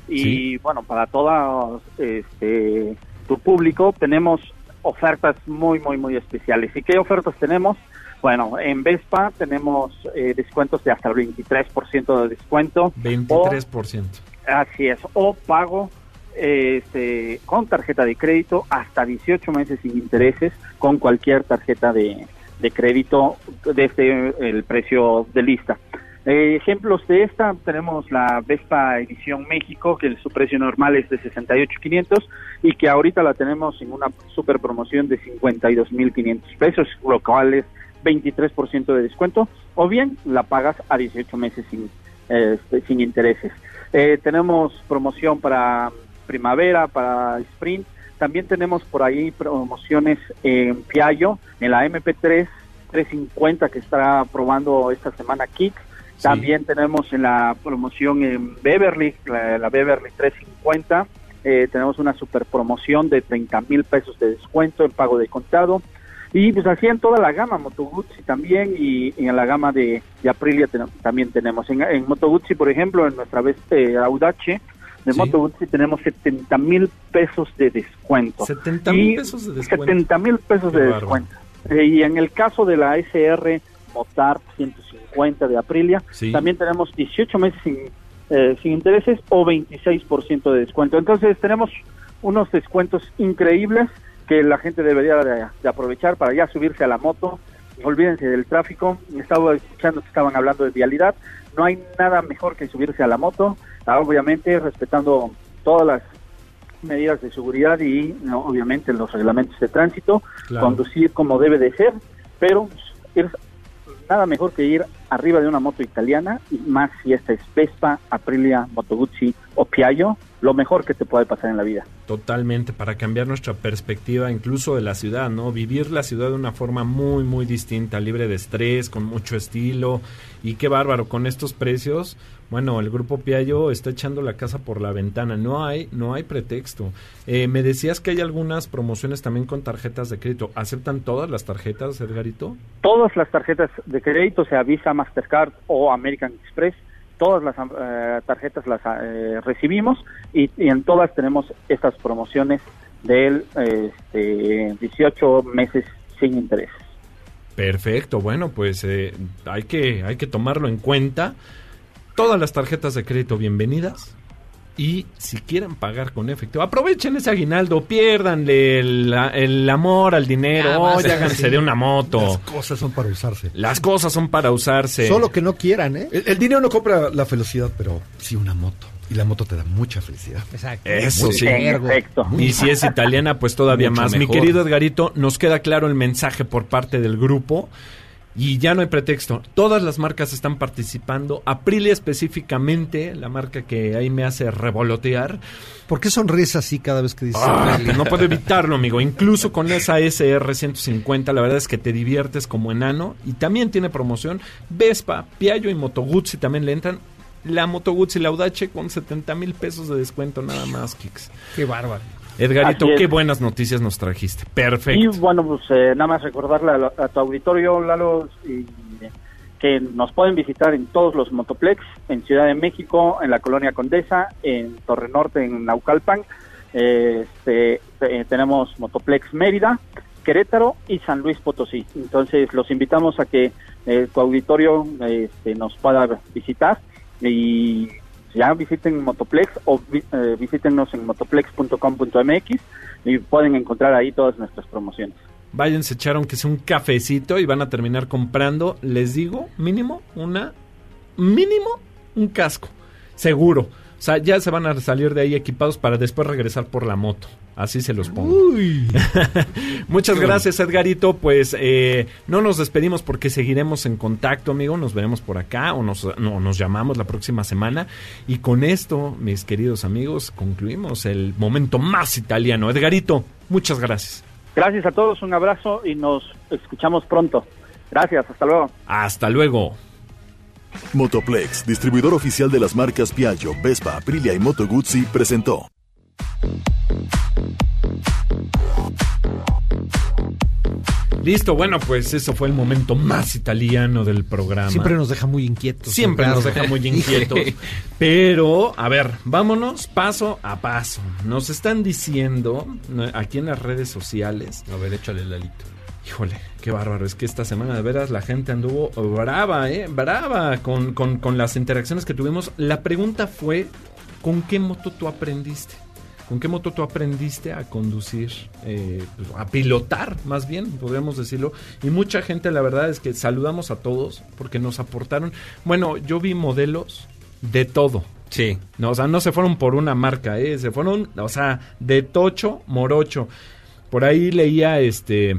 S13: y
S4: Sí.
S13: bueno, para todo este, tu público tenemos ofertas muy, muy, muy especiales. ¿Y qué ofertas tenemos? Bueno, en Vespa tenemos eh, descuentos de hasta el 23% de descuento.
S4: 23%.
S13: O, así es, o pago este, con tarjeta de crédito hasta 18 meses sin intereses con cualquier tarjeta de, de crédito desde el precio de lista. Eh, ejemplos de esta, tenemos la Vespa Edición México, que su precio normal es de 68.500 y que ahorita la tenemos en una super promoción de 52.500 pesos, lo cual es 23% de descuento, o bien la pagas a 18 meses sin, este, sin intereses. Eh, tenemos promoción para primavera, para sprint, también tenemos por ahí promociones en Piaggio, en la MP3 350 que está probando esta semana Kick, también tenemos en la promoción en Beverly, la, la Beverly 350, eh, tenemos una super promoción de 30 mil pesos de descuento en pago de contado. Y pues así en toda la gama, Moto Guzzi también y, y en la gama de, de Aprilia ten- también tenemos. En, en Moto Guzzi, por ejemplo, en nuestra vez eh, Audace de
S4: Sí.
S13: Moto Guzzi tenemos 70 mil pesos de descuento.
S4: 70 mil pesos de descuento.
S13: 70 mil pesos
S4: Qué
S13: de descuento. Eh, y en el caso de la SR Motard 150 de Aprilia,
S4: Sí.
S13: también tenemos 18 meses sin, eh, sin intereses o 26% de descuento. Entonces tenemos unos descuentos increíbles que la gente debería de, de aprovechar para ya subirse a la moto. Olvídense del tráfico. Estaba escuchando que estaban hablando de vialidad. No hay nada mejor que subirse a la moto obviamente respetando todas las medidas de seguridad y no, obviamente los reglamentos de tránsito,
S4: Claro.
S13: conducir como debe de ser, pero ir nada mejor que ir arriba de una moto italiana y más si esta es Vespa, Aprilia, Moto Guzzi o Piaggio, lo mejor que te puede pasar en la vida.
S4: Totalmente, para cambiar nuestra perspectiva incluso de la ciudad, ¿no? Vivir la ciudad de una forma muy, muy distinta, libre de estrés, con mucho estilo. Y qué bárbaro, con estos precios, bueno, el grupo Piaggio está echando la casa por la ventana. No hay, no hay pretexto. Eh, me decías que hay algunas promociones también con tarjetas de crédito. ¿Aceptan todas las tarjetas, Edgarito?
S13: Todas las tarjetas de crédito, sea Visa, Mastercard o American Express, todas las eh, tarjetas las eh, recibimos y, y en todas tenemos estas promociones del este, 18 meses sin interés.
S4: Perfecto, bueno, pues eh, hay, que, hay que tomarlo en cuenta. Todas las tarjetas de crédito bienvenidas. Y si quieren pagar con efectivo, aprovechen ese aguinaldo, piérdanle el, el amor al dinero,
S5: Ya,
S4: oye, háganse
S5: sí.
S4: de una moto.
S7: Las cosas son para usarse.
S4: Las cosas son para usarse.
S5: Solo que no quieran, ¿eh?
S7: El, el dinero no compra la felicidad, pero sí una moto. Y la moto te da mucha felicidad.
S5: Exacto.
S4: Eso
S7: Muy
S4: sí.
S13: Perfecto.
S4: Y si es italiana, pues todavía
S6: Mucho
S4: más. Mi querido Edgarito, nos queda claro el mensaje por parte del grupo. Y ya no hay pretexto. Todas las marcas están participando. Aprilia específicamente, la marca que ahí me hace revolotear.
S5: ¿Por qué sonríes así cada vez que dices
S4: Ah,
S5: Aprilia?
S4: no puedo evitarlo, amigo. Incluso con esa SR 150, la verdad es que te diviertes como enano. Y también tiene promoción. Vespa, Piaggio y Moto Guzzi también le entran. La Moto Guzzi, la Audace con 70 mil pesos de descuento nada más, Kicks.
S5: Qué bárbaro.
S4: Edgarito, qué buenas noticias nos trajiste. Perfecto.
S13: Y bueno, pues eh, nada más recordarle a, a tu auditorio, Lalo, y, que nos pueden visitar en todos los Motoplex, en Ciudad de México, en la Colonia Condesa, en Torre Norte, en Naucalpan. Eh, este, eh, tenemos Motoplex Mérida, Querétaro y San Luis Potosí. Entonces los invitamos a que eh, tu auditorio este, nos pueda visitar y ya visiten Motoplex o eh, visítenos en motoplex.com.mx y pueden encontrar ahí todas nuestras promociones.
S4: Váyanse a echar aunque sea un cafecito y van a terminar comprando, les digo, mínimo una, mínimo un casco. Seguro. O sea, ya se van a salir de ahí equipados para después regresar por la moto. Así se los pongo. Muchas gracias, Edgarito. Pues eh, no nos despedimos porque seguiremos en contacto, amigo. Nos veremos por acá o nos, no, nos llamamos la próxima semana. Y con esto, mis queridos amigos, concluimos el momento más italiano. Edgarito, muchas gracias.
S13: Gracias a todos, un abrazo y nos escuchamos pronto. Gracias, hasta luego.
S4: Hasta luego.
S12: Motoplex, distribuidor oficial de las marcas Piaggio, Vespa, Aprilia y Moto Guzzi, presentó.
S4: Listo, bueno, pues eso fue el momento más italiano del programa.
S5: Siempre nos deja muy inquietos.
S4: Siempre nos deja muy inquietos. Pero, a ver, vámonos paso a paso. Nos están diciendo aquí en las redes sociales.
S6: A ver, échale Lalito.
S4: Híjole, qué bárbaro. Es que esta semana de veras la gente anduvo brava, ¿eh? Brava con, con, con las interacciones que tuvimos. La pregunta fue, ¿con qué moto tú aprendiste? ¿Con qué moto tú aprendiste a conducir, eh, pues, a pilotar, más bien, podríamos decirlo? Y mucha gente, la verdad es que saludamos a todos porque nos aportaron. Bueno, yo vi modelos de todo.
S6: Sí.
S4: No, o sea, no se fueron por una marca, ¿eh? Se fueron, o sea, de tocho, morocho. Por ahí leía, este,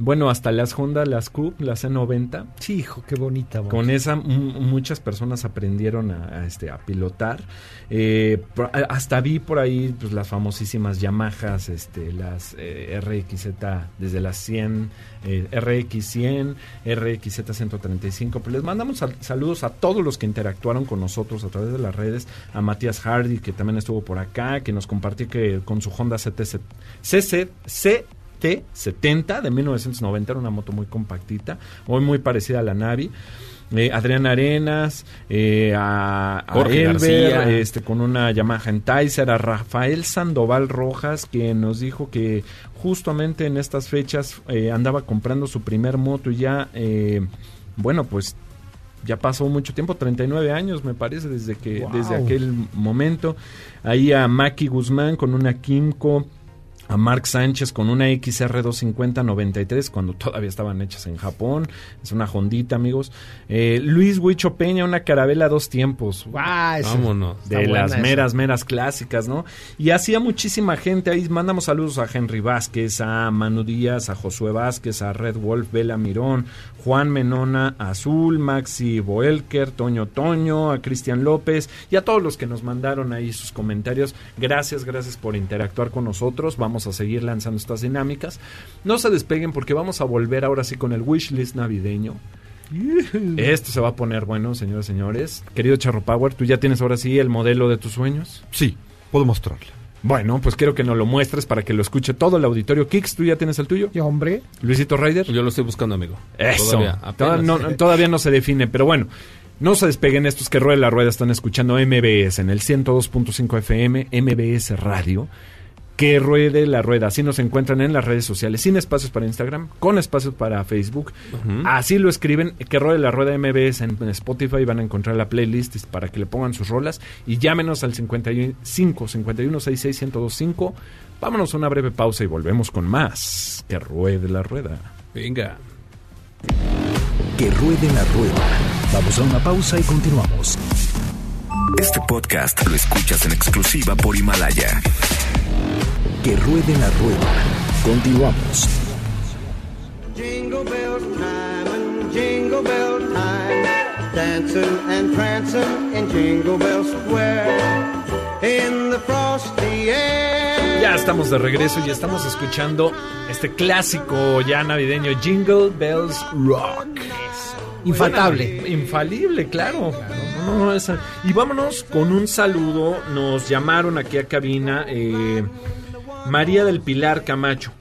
S4: bueno, hasta las Honda, las Coupe, las C90.
S5: Sí, hijo, qué bonita.
S4: Con esa muchas personas aprendieron a, a, este, a pilotar. Eh, hasta vi por ahí pues, las famosísimas Yamahas, este, las eh, RXZ desde las 100, eh, RX100, RXZ135. Pues les mandamos sal- saludos a todos los que interactuaron con nosotros a través de las redes. A Matías Hardy, que también estuvo por acá, que nos compartió que con su Honda CT, CC, CT70 de 1990, era una moto muy compactita, hoy muy parecida a la Navi. Adrián Arenas, eh, a, a
S6: García.
S4: este, con una Yamaha Enticer, a Rafael Sandoval Rojas, que nos dijo que justamente en estas fechas andaba comprando su primer moto y ya, bueno, pues ya pasó mucho tiempo, 39 años me parece, desde que desde aquel momento. Ahí a Maki Guzmán con una Kimco, a Mark Sánchez con una XR250-93 cuando todavía estaban hechas en Japón. Es una Hondita, amigos. Eh, Luis Huicho Peña, una carabela dos tiempos.
S5: Ese-
S6: Vámonos.
S4: de las
S5: esa.
S4: meras, meras clásicas, ¿no? Y hacía muchísima gente ahí. Mandamos saludos a Henry Vázquez, a Manu Díaz, a Josué Vázquez, a Red Wolf, Vela Mirón, Juan Menona, Azul, Maxi Boelker, Toño Toño, a Cristian López y a todos los que nos mandaron ahí sus comentarios. Gracias, gracias por interactuar con nosotros. Vamos a seguir lanzando estas dinámicas. No se despeguen porque vamos a volver ahora sí con el wishlist navideño. Esto se va a poner bueno, señores y señores. Querido Charro Power, ¿tú ya tienes ahora sí el modelo de tus sueños?
S7: Sí, puedo mostrarle.
S4: Bueno, pues quiero que nos lo muestres para que lo escuche todo el auditorio. Kix, ¿tú ya tienes el tuyo?
S5: Y hombre,
S4: Luisito Ryder.
S6: Yo lo estoy buscando, amigo.
S4: Eso.
S6: Todavía,
S4: no- todavía no se define, pero bueno. No se despeguen estos que rueda la rueda. Están escuchando MBS en el 102.5 FM, MBS Radio. Que ruede la rueda. Así nos encuentran en las redes sociales, sin espacios para Instagram, con espacios para Facebook. Así lo escriben, que ruede la rueda MBS en Spotify. Van a encontrar la playlist para que le pongan sus rolas. Y llámenos al 55 51 66 1025. Vámonos a una breve pausa y volvemos con más. Que ruede la rueda.
S6: Venga.
S2: Que ruede la rueda. Vamos a una pausa y continuamos.
S1: Este podcast lo escuchas en exclusiva por Himalaya.
S2: Que ruede la rueda. Continuamos.
S14: Jingle bell time and jingle bell time, dancing and prancing in Jingle Bell Square, in the frosty air.
S4: Ya estamos de regreso y estamos escuchando este clásico ya navideño Jingle Bells Rock.
S5: Infaltable.
S4: Bueno, infalible, claro. No, no, no, esa- Y vámonos con un saludo. Nos llamaron aquí a cabina eh, María del Pilar Camacho.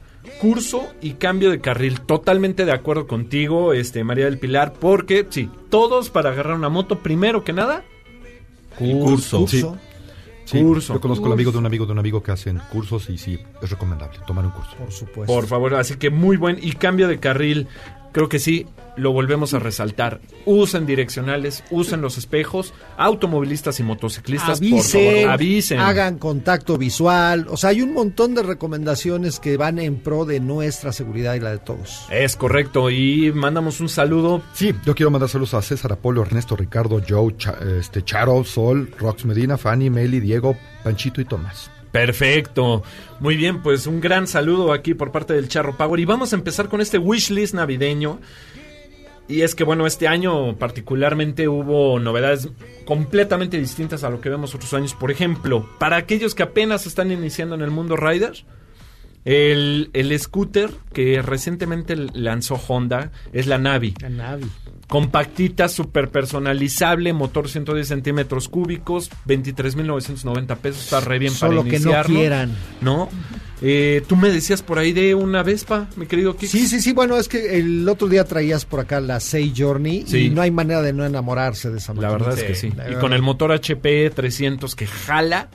S4: Curso y cambio de carril. Totalmente de acuerdo contigo, este María del Pilar, porque sí, todos para agarrar una moto, primero que nada,
S7: Curso. Sí.
S5: curso.
S7: Sí,
S4: Curso.
S7: Yo conozco al amigo de un amigo de un amigo que hacen cursos y sí, es recomendable tomar un curso.
S5: Por supuesto.
S4: Por favor, así que muy buen y cambio de carril. Creo que sí, lo volvemos a resaltar. Usen direccionales, usen los espejos, automovilistas y motociclistas, por
S5: avisen,
S4: favor, avisen.
S5: hagan contacto visual. O sea, hay un montón de recomendaciones que van en pro de nuestra seguridad y la de todos.
S4: Es correcto, y mandamos un saludo.
S7: Sí, yo quiero mandar saludos a César Apolo, Ernesto, Ricardo, Joe, Cha- este, Charo, Sol, Rox Medina, Fanny, Meli, Diego, Panchito y Tomás.
S4: Perfecto. Muy bien, pues un gran saludo aquí por parte del Charro Power. Y vamos a empezar con este wishlist navideño. Y es que, bueno, este año particularmente hubo novedades completamente distintas a lo que vemos otros años. Por ejemplo, para aquellos que apenas están iniciando en el mundo Rider, el, el scooter que recientemente lanzó Honda es la Navi.
S5: La Navi.
S4: Compactita, súper personalizable, motor 110 centímetros cúbicos, 23.990 pesos, está re bien
S5: Solo
S4: para
S5: que no
S4: iniciarlo.
S5: quieran.
S4: ¿No? Eh, Tú me decías por ahí de una Vespa, mi querido Kix.
S5: Sí, sí, sí. Bueno, es que el otro día traías por acá la Say Journey
S4: Sí.
S5: y no hay manera de no enamorarse de esa
S4: La
S5: máquina.
S4: verdad es que sí.
S5: La
S4: Y con el motor HP 300 que jala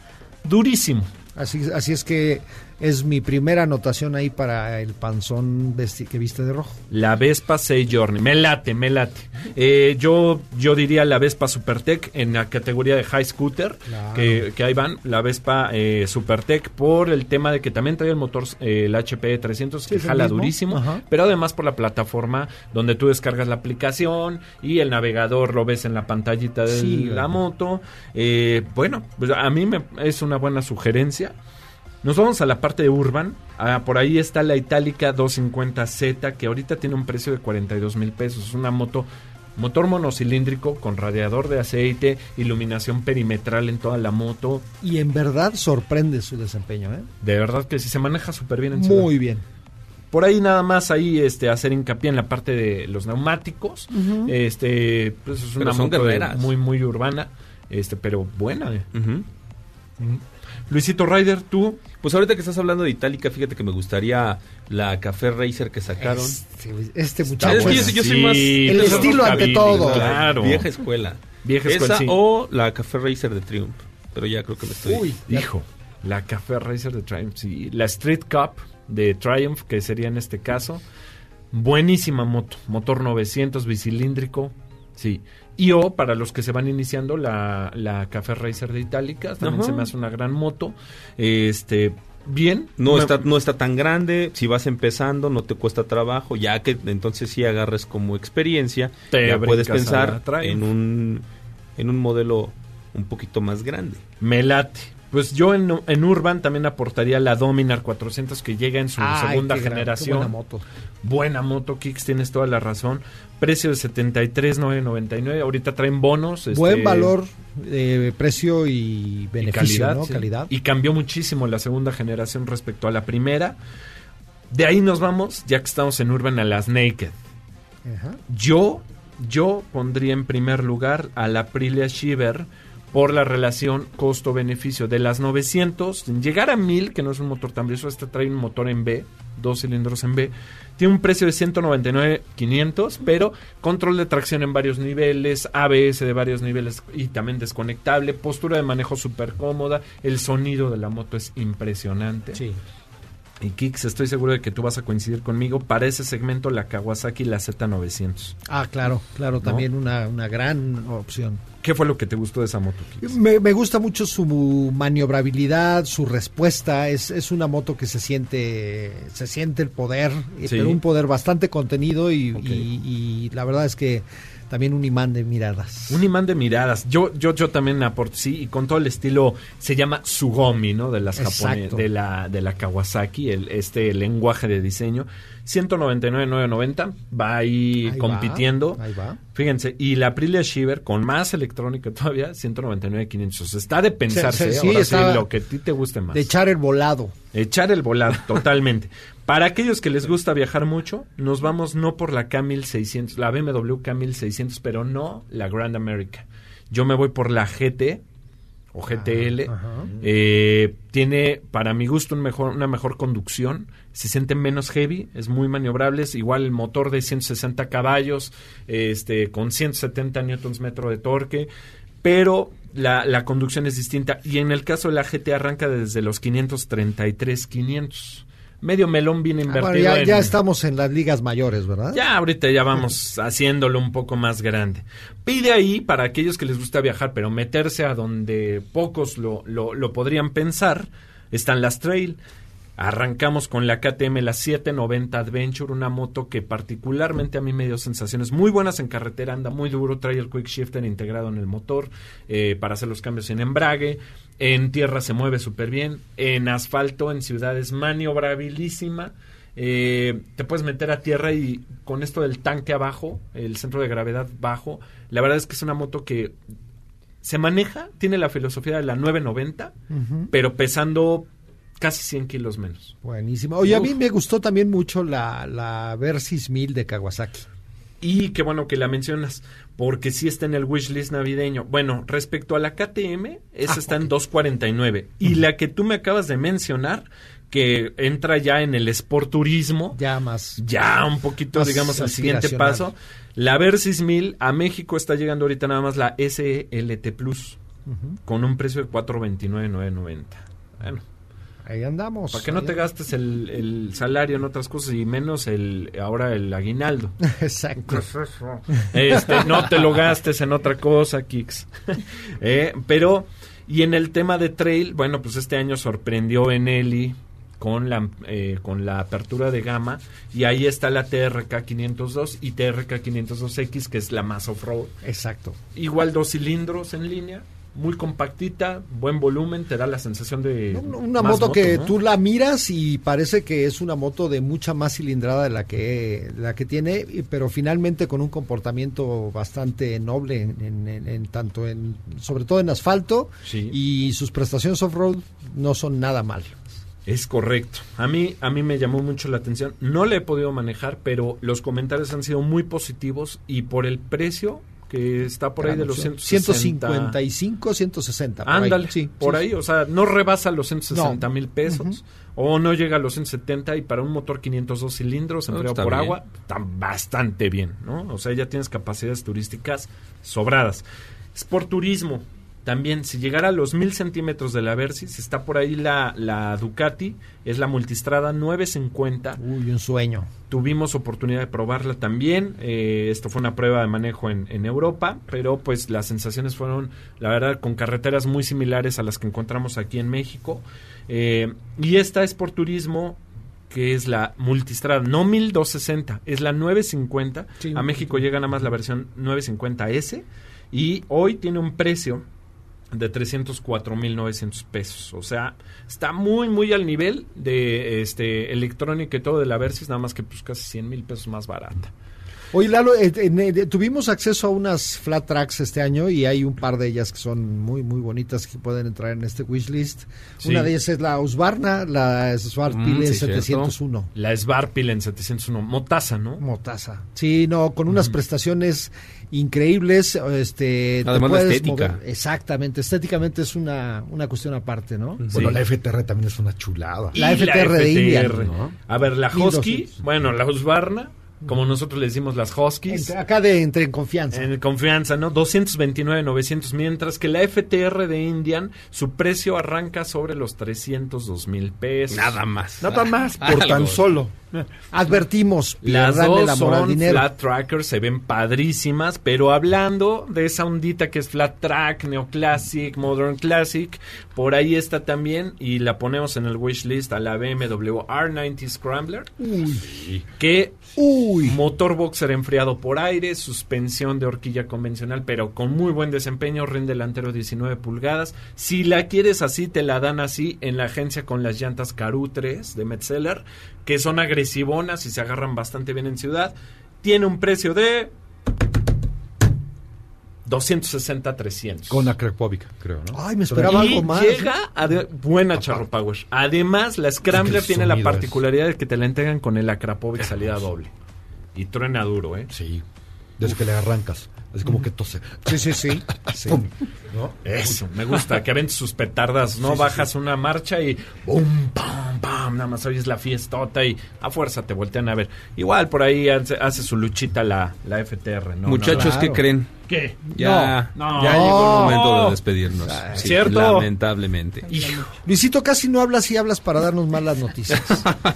S4: durísimo.
S5: Así, así es que es mi primera anotación ahí para el panzón que viste de rojo.
S4: La Vespa 6 Journey. Me late, me late. Eh, yo, yo diría la Vespa Supertech en la categoría de High Scooter,
S5: Claro.
S4: que, que ahí van. La Vespa eh, Supertech por el tema de que también trae el motor, eh, el HP 300, que jala durísimo.
S5: Ajá.
S4: Pero además por la plataforma donde tú descargas la aplicación y el navegador lo ves en la pantallita de
S5: Sí,
S4: la moto. Eh, bueno, pues a mí me, es una buena sugerencia. Nos vamos a la parte de Urban. Ah, por ahí está la Itálica 250Z, que ahorita tiene un precio de 42 mil pesos. Es una moto, motor monocilíndrico con radiador de aceite, iluminación perimetral en toda la moto.
S5: Y en verdad sorprende su desempeño, ¿eh?
S4: De verdad que sí se maneja súper bien en ciudad.
S5: Muy bien.
S4: Por ahí nada más ahí este hacer hincapié en la parte de los neumáticos. Este, pues es una
S6: son
S4: moto de- muy muy urbana, este, pero buena. eh. Luisito Ryder, tú
S6: Pues ahorita que estás hablando de Itálica, fíjate que me gustaría la Café Racer que sacaron.
S5: Este, este muchacho.
S6: es que yo, yo soy
S4: Sí,
S6: más...
S5: El estilo ante todo.
S4: Claro.
S6: Vieja escuela.
S4: Vieja escuela,
S6: Esa
S4: sí.
S6: o la Café Racer de Triumph. Pero ya creo que me estoy...
S5: Uy,
S4: Hijo, la Café Racer de Triumph, sí. La Street Cup de Triumph, que sería en este caso. Buenísima moto, motor 900 bicilíndrico, sí. Y o para los que se van iniciando la, la Café Racer de Itálica, también
S6: Ajá.
S4: se me hace una gran moto. Este, bien.
S6: No está, no está tan grande, si vas empezando no te cuesta trabajo, ya que entonces si agarres como experiencia,
S4: Te
S6: ya puedes pensar en un, en un modelo un poquito más grande.
S4: Me late. Pues yo en, en Urban también aportaría la Dominar 400 que llega en su
S5: Ay,
S4: segunda generación.
S5: buena moto.
S4: Buena moto, Kicks, tienes toda la razón. Precio de 73,999. Ahorita traen bonos. este,
S5: Buen valor, eh, precio y
S4: y
S5: beneficio,
S4: calidad,
S5: ¿no?
S4: sí.
S5: Calidad.
S4: Y cambió muchísimo la segunda generación respecto a la primera. De ahí nos vamos, ya que estamos en Urban, a las Naked.
S5: Ajá.
S4: Yo, yo pondría en primer lugar a la Aprilia Shiver por la relación costo-beneficio. De las 900, llegar a 1000, que no es un motor tan brilloso, este trae un motor en B, dos cilindros en B, tiene un precio de 199,500, pero control de tracción en varios niveles, ABS de varios niveles y también desconectable, postura de manejo súper cómoda, el sonido de la moto es impresionante.
S5: Sí.
S4: Y Kix, estoy seguro de que tú vas a coincidir conmigo. Para ese segmento, la Kawasaki, la Z900.
S5: Ah, claro, claro,
S4: ¿No?
S5: también una, una gran opción.
S4: ¿Qué fue lo que te gustó de esa moto?
S5: Me, me gusta mucho su maniobrabilidad, su respuesta. Es, es una moto que se siente, se siente el poder, eh,
S4: Sí.
S5: pero un poder bastante contenido y,
S4: Ok.
S5: y- y la verdad es que también un imán de miradas.
S4: Un imán de miradas. Yo, yo, yo también aporto, sí, y con todo el estilo, se llama Sugomi, ¿no? De las japonesas, de la, de la Kawasaki, el, este lenguaje de diseño. 199,990, va ahí,
S5: Ahí va,
S4: compitiendo.
S5: ahí va.
S4: Fíjense, y la Aprilia Shiver, con más electrónica todavía, 199,500. O sea, está de pensarse,
S5: Se- se-
S4: ¿eh?
S5: sí,
S4: ahora
S5: está
S4: sí, lo que a ti te guste más.
S5: De echar el volado.
S4: Echar el volado, totalmente. Para aquellos que les gusta viajar mucho, nos vamos no por la K1600, la BMW K1600, pero no la Grand America. Yo me voy por la GT o GTL. Eh, tiene, para mi gusto, un mejor, una mejor conducción. Se siente menos heavy, es muy maniobrable. Es igual el motor de 160 caballos, este, con 170 newtons metro de torque. Pero la, la conducción es distinta. Y en el caso de la GT arranca desde los 533, 500. Medio melón bien
S5: Ah,
S4: invertido.
S5: bueno, ya,
S4: en-
S5: ya estamos en las ligas mayores, ¿verdad?
S4: ya ahorita ya vamos haciéndolo un poco más grande. Pide ahí, para aquellos que les gusta viajar, pero meterse a donde pocos lo, lo, lo podrían pensar, están las trail. Arrancamos con la KTM, la 790 Adventure, una moto que particularmente a mí me dio sensaciones muy buenas en carretera, anda muy duro, trae el quick shifter integrado en el motor eh, para hacer los cambios en embrague, en tierra se mueve súper bien, en asfalto, en ciudades maniobrabilísima, eh, te puedes meter a tierra y con esto del tanque abajo, el centro de gravedad bajo, la verdad es que es una moto que se maneja, tiene la filosofía de la 990,
S5: Ujú.
S4: pero pesando casi 100 kilos menos.
S5: Buenísimo. Oye, a mí me gustó también mucho la, la Versys 1000 de Kawasaki.
S4: Y qué bueno que la mencionas, porque sí está en el wishlist navideño. Bueno, respecto a la KTM, esa
S5: Ah,
S4: está en 249. Y la que tú me acabas de mencionar, que entra ya en el Sport Turismo,
S5: Ya más.
S4: ya un poquito,
S5: Más
S4: digamos, al siguiente paso. La Versys 1000 a México está llegando ahorita nada más la SLT Plus, con un precio de 429,990. Bueno,
S5: Ahí andamos.
S4: para que no te gastes el, el salario en otras cosas y menos el ahora el aguinaldo.
S5: Exacto.
S4: Este, no te lo gastes en otra cosa, Kix. Eh, pero, y en el tema de trail, bueno, pues este año sorprendió Benelli con la, eh, con la apertura de gama y ahí está la TRK 502 y TRK 502X, que es la más off-road.
S5: Exacto.
S4: Igual dos cilindros en línea, muy compactita, buen volumen, te da la sensación de...
S5: Una moto, que
S4: ¿no?
S5: tú la miras y parece que es una moto de mucha más cilindrada de la que, la que tiene, pero finalmente con un comportamiento bastante noble, en, en- en- en tanto en, sobre todo en asfalto,
S4: Sí.
S5: y sus prestaciones off-road no son nada mal.
S4: Es correcto. A mí, a mí me llamó mucho la atención. No le he podido manejar, pero los comentarios han sido muy positivos y por el precio que está por ahí de los 160.
S5: 155, 160. por ahí.
S4: Ándale,
S5: Sí,
S4: por
S5: sí,
S4: ahí, o sea, no rebasa los 160
S5: No.
S4: mil pesos o no llega a los 170 y para un motor 502 cilindros
S6: No, está
S4: por
S6: bien.
S4: agua, está bastante bien, ¿no? O sea, ya tienes capacidades turísticas sobradas. Sport Turismo, También, si llegara a los mil centímetros de la Versys, está por ahí la, la Ducati, es la Multistrada 950.
S5: Uy, un sueño.
S4: Tuvimos oportunidad de probarla también. eh, esto fue una prueba de manejo en, en Europa, pero pues las sensaciones fueron, la verdad, con carreteras muy similares a las que encontramos aquí en México. Eh, y esta es por turismo que es la Multistrada, no 1260, es la 950.
S5: Sí.
S4: A México llega nada más la versión 950S y hoy tiene un precio de 304.900 pesos. O sea, está muy, muy al nivel de este electrónica y todo de la Versys, nada más que pues casi 100 mil pesos más barata.
S5: Oye, Lalo, eh, en, eh, tuvimos acceso a unas flat tracks este año y hay un par de ellas que son muy, muy bonitas que pueden entrar en este wishlist.
S4: Sí.
S5: Una de ellas es la Husqvarna, la Svartpile
S4: Mm, sí, cierto.
S5: 701.
S4: La Svarpil en 701. Motaza, ¿no?
S5: Motaza. Sí, no, con unas prestaciones increíbles. Este, te
S6: Además, la estética.
S5: mover. Exactamente, estéticamente es una, una cuestión aparte, ¿no?
S7: Bueno, la FTR también es una chulada.
S5: La
S4: Y
S5: FTR de India,
S4: FTR.
S5: ¿no?
S4: A ver, la Husky,
S5: 1200.
S4: bueno, la Husqvarna, como nosotros le decimos las Huskies.
S5: Entre- acá de entre en confianza.
S4: En confianza, ¿no? 229,900, mientras que la FTR de Indian, su precio arranca sobre los 302 mil pesos.
S6: Nada más.
S7: Nada más, por tan
S6: Algo.
S7: solo.
S5: Advertimos,
S4: Las
S5: el
S4: dos
S5: amor
S4: son
S5: dinero.
S4: flat trackers, se ven padrísimas, pero hablando de esa ondita que es flat track, neoclassic, modern classic, por ahí está también y la ponemos en el wish list a la BMW R90 Scrambler, que motor boxer enfriado por aire, suspensión de horquilla convencional, pero con muy buen desempeño, rin delantero 19 pulgadas. Si la quieres así, te la dan así en la agencia con las llantas Caru 3 de Metzeler, que son agresivonas y se agarran bastante bien en ciudad. Tiene un precio de 260 300.
S7: Con la Krakovic, creo, ¿no?
S5: Ay, me esperaba
S4: Y
S5: algo más.
S4: Llega a de- buena Charro Power. Además, la Scrambler tiene la
S7: es-
S4: particularidad de que te la entregan con el Akrapovic salida doble. Y truena duro, ¿eh?
S7: Sí. Desde que le arrancas. Es como que tose.
S5: Sí, sí, sí. sí.
S7: Pum, ¿no?
S4: Eso, me gusta. Que aventes sus petardas, ¿no?
S7: Sí, sí,
S4: Bajas una marcha y ¡bum! ¡pam! ¡Pam! Nada más oyes la fiestota y a fuerza te voltean a ver. Igual por ahí hace, hace su luchita la, la FTR, ¿no?
S6: Muchachos,
S5: no,
S6: ¿qué creen?
S4: ¿Qué?
S6: Ya,
S4: No,
S6: ya
S4: no.
S6: llegó el momento de despedirnos. Sí,
S4: ¿Cierto?
S6: Lamentablemente.
S4: Hijo.
S5: Luisito, casi no hablas y hablas para darnos malas noticias.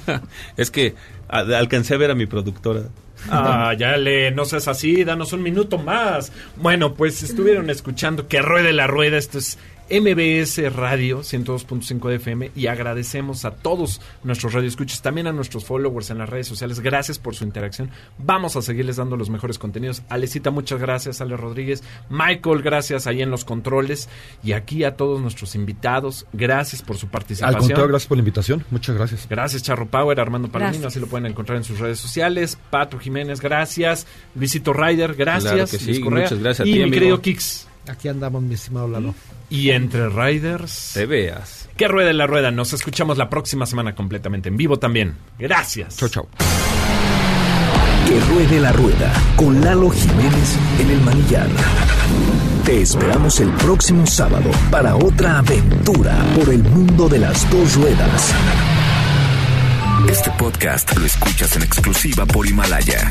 S6: es que a- alcancé a ver a mi productora.
S4: Ah, ya le, no seas así, danos un minuto más. Bueno, pues estuvieron escuchando que ruede la rueda, esto es MBS Radio 102.5 de FM y agradecemos a todos nuestros radioescuchas, también a nuestros followers en las redes sociales. Gracias por su interacción. Vamos a seguirles dando los mejores contenidos. Alecita, muchas gracias. Ale Rodríguez. Michael, gracias ahí en los controles. Y aquí a todos nuestros invitados, gracias por su
S7: Al
S4: participación.
S7: contrario, gracias por la invitación. Muchas gracias.
S4: Gracias, Charro Power, Armando Palomino, así lo pueden encontrar en sus redes sociales. Pato Jiménez, gracias. Luisito Ryder, gracias.
S6: Claro que sí,
S4: Luis Correa.
S6: muchas gracias a
S4: Y
S6: ti,
S4: mi
S6: amigo.
S4: querido Kix.
S5: Aquí andamos, mi estimado Lalo.
S4: Y entre Riders.
S6: Te veas.
S4: Que ruede la rueda. Nos escuchamos la próxima semana completamente en vivo también. Gracias.
S7: Chau, chau.
S2: Que ruede la rueda con Lalo Jiménez en el manillar. Te esperamos el próximo sábado para otra aventura por el mundo de las dos ruedas.
S1: Este podcast lo escuchas en exclusiva por Himalaya.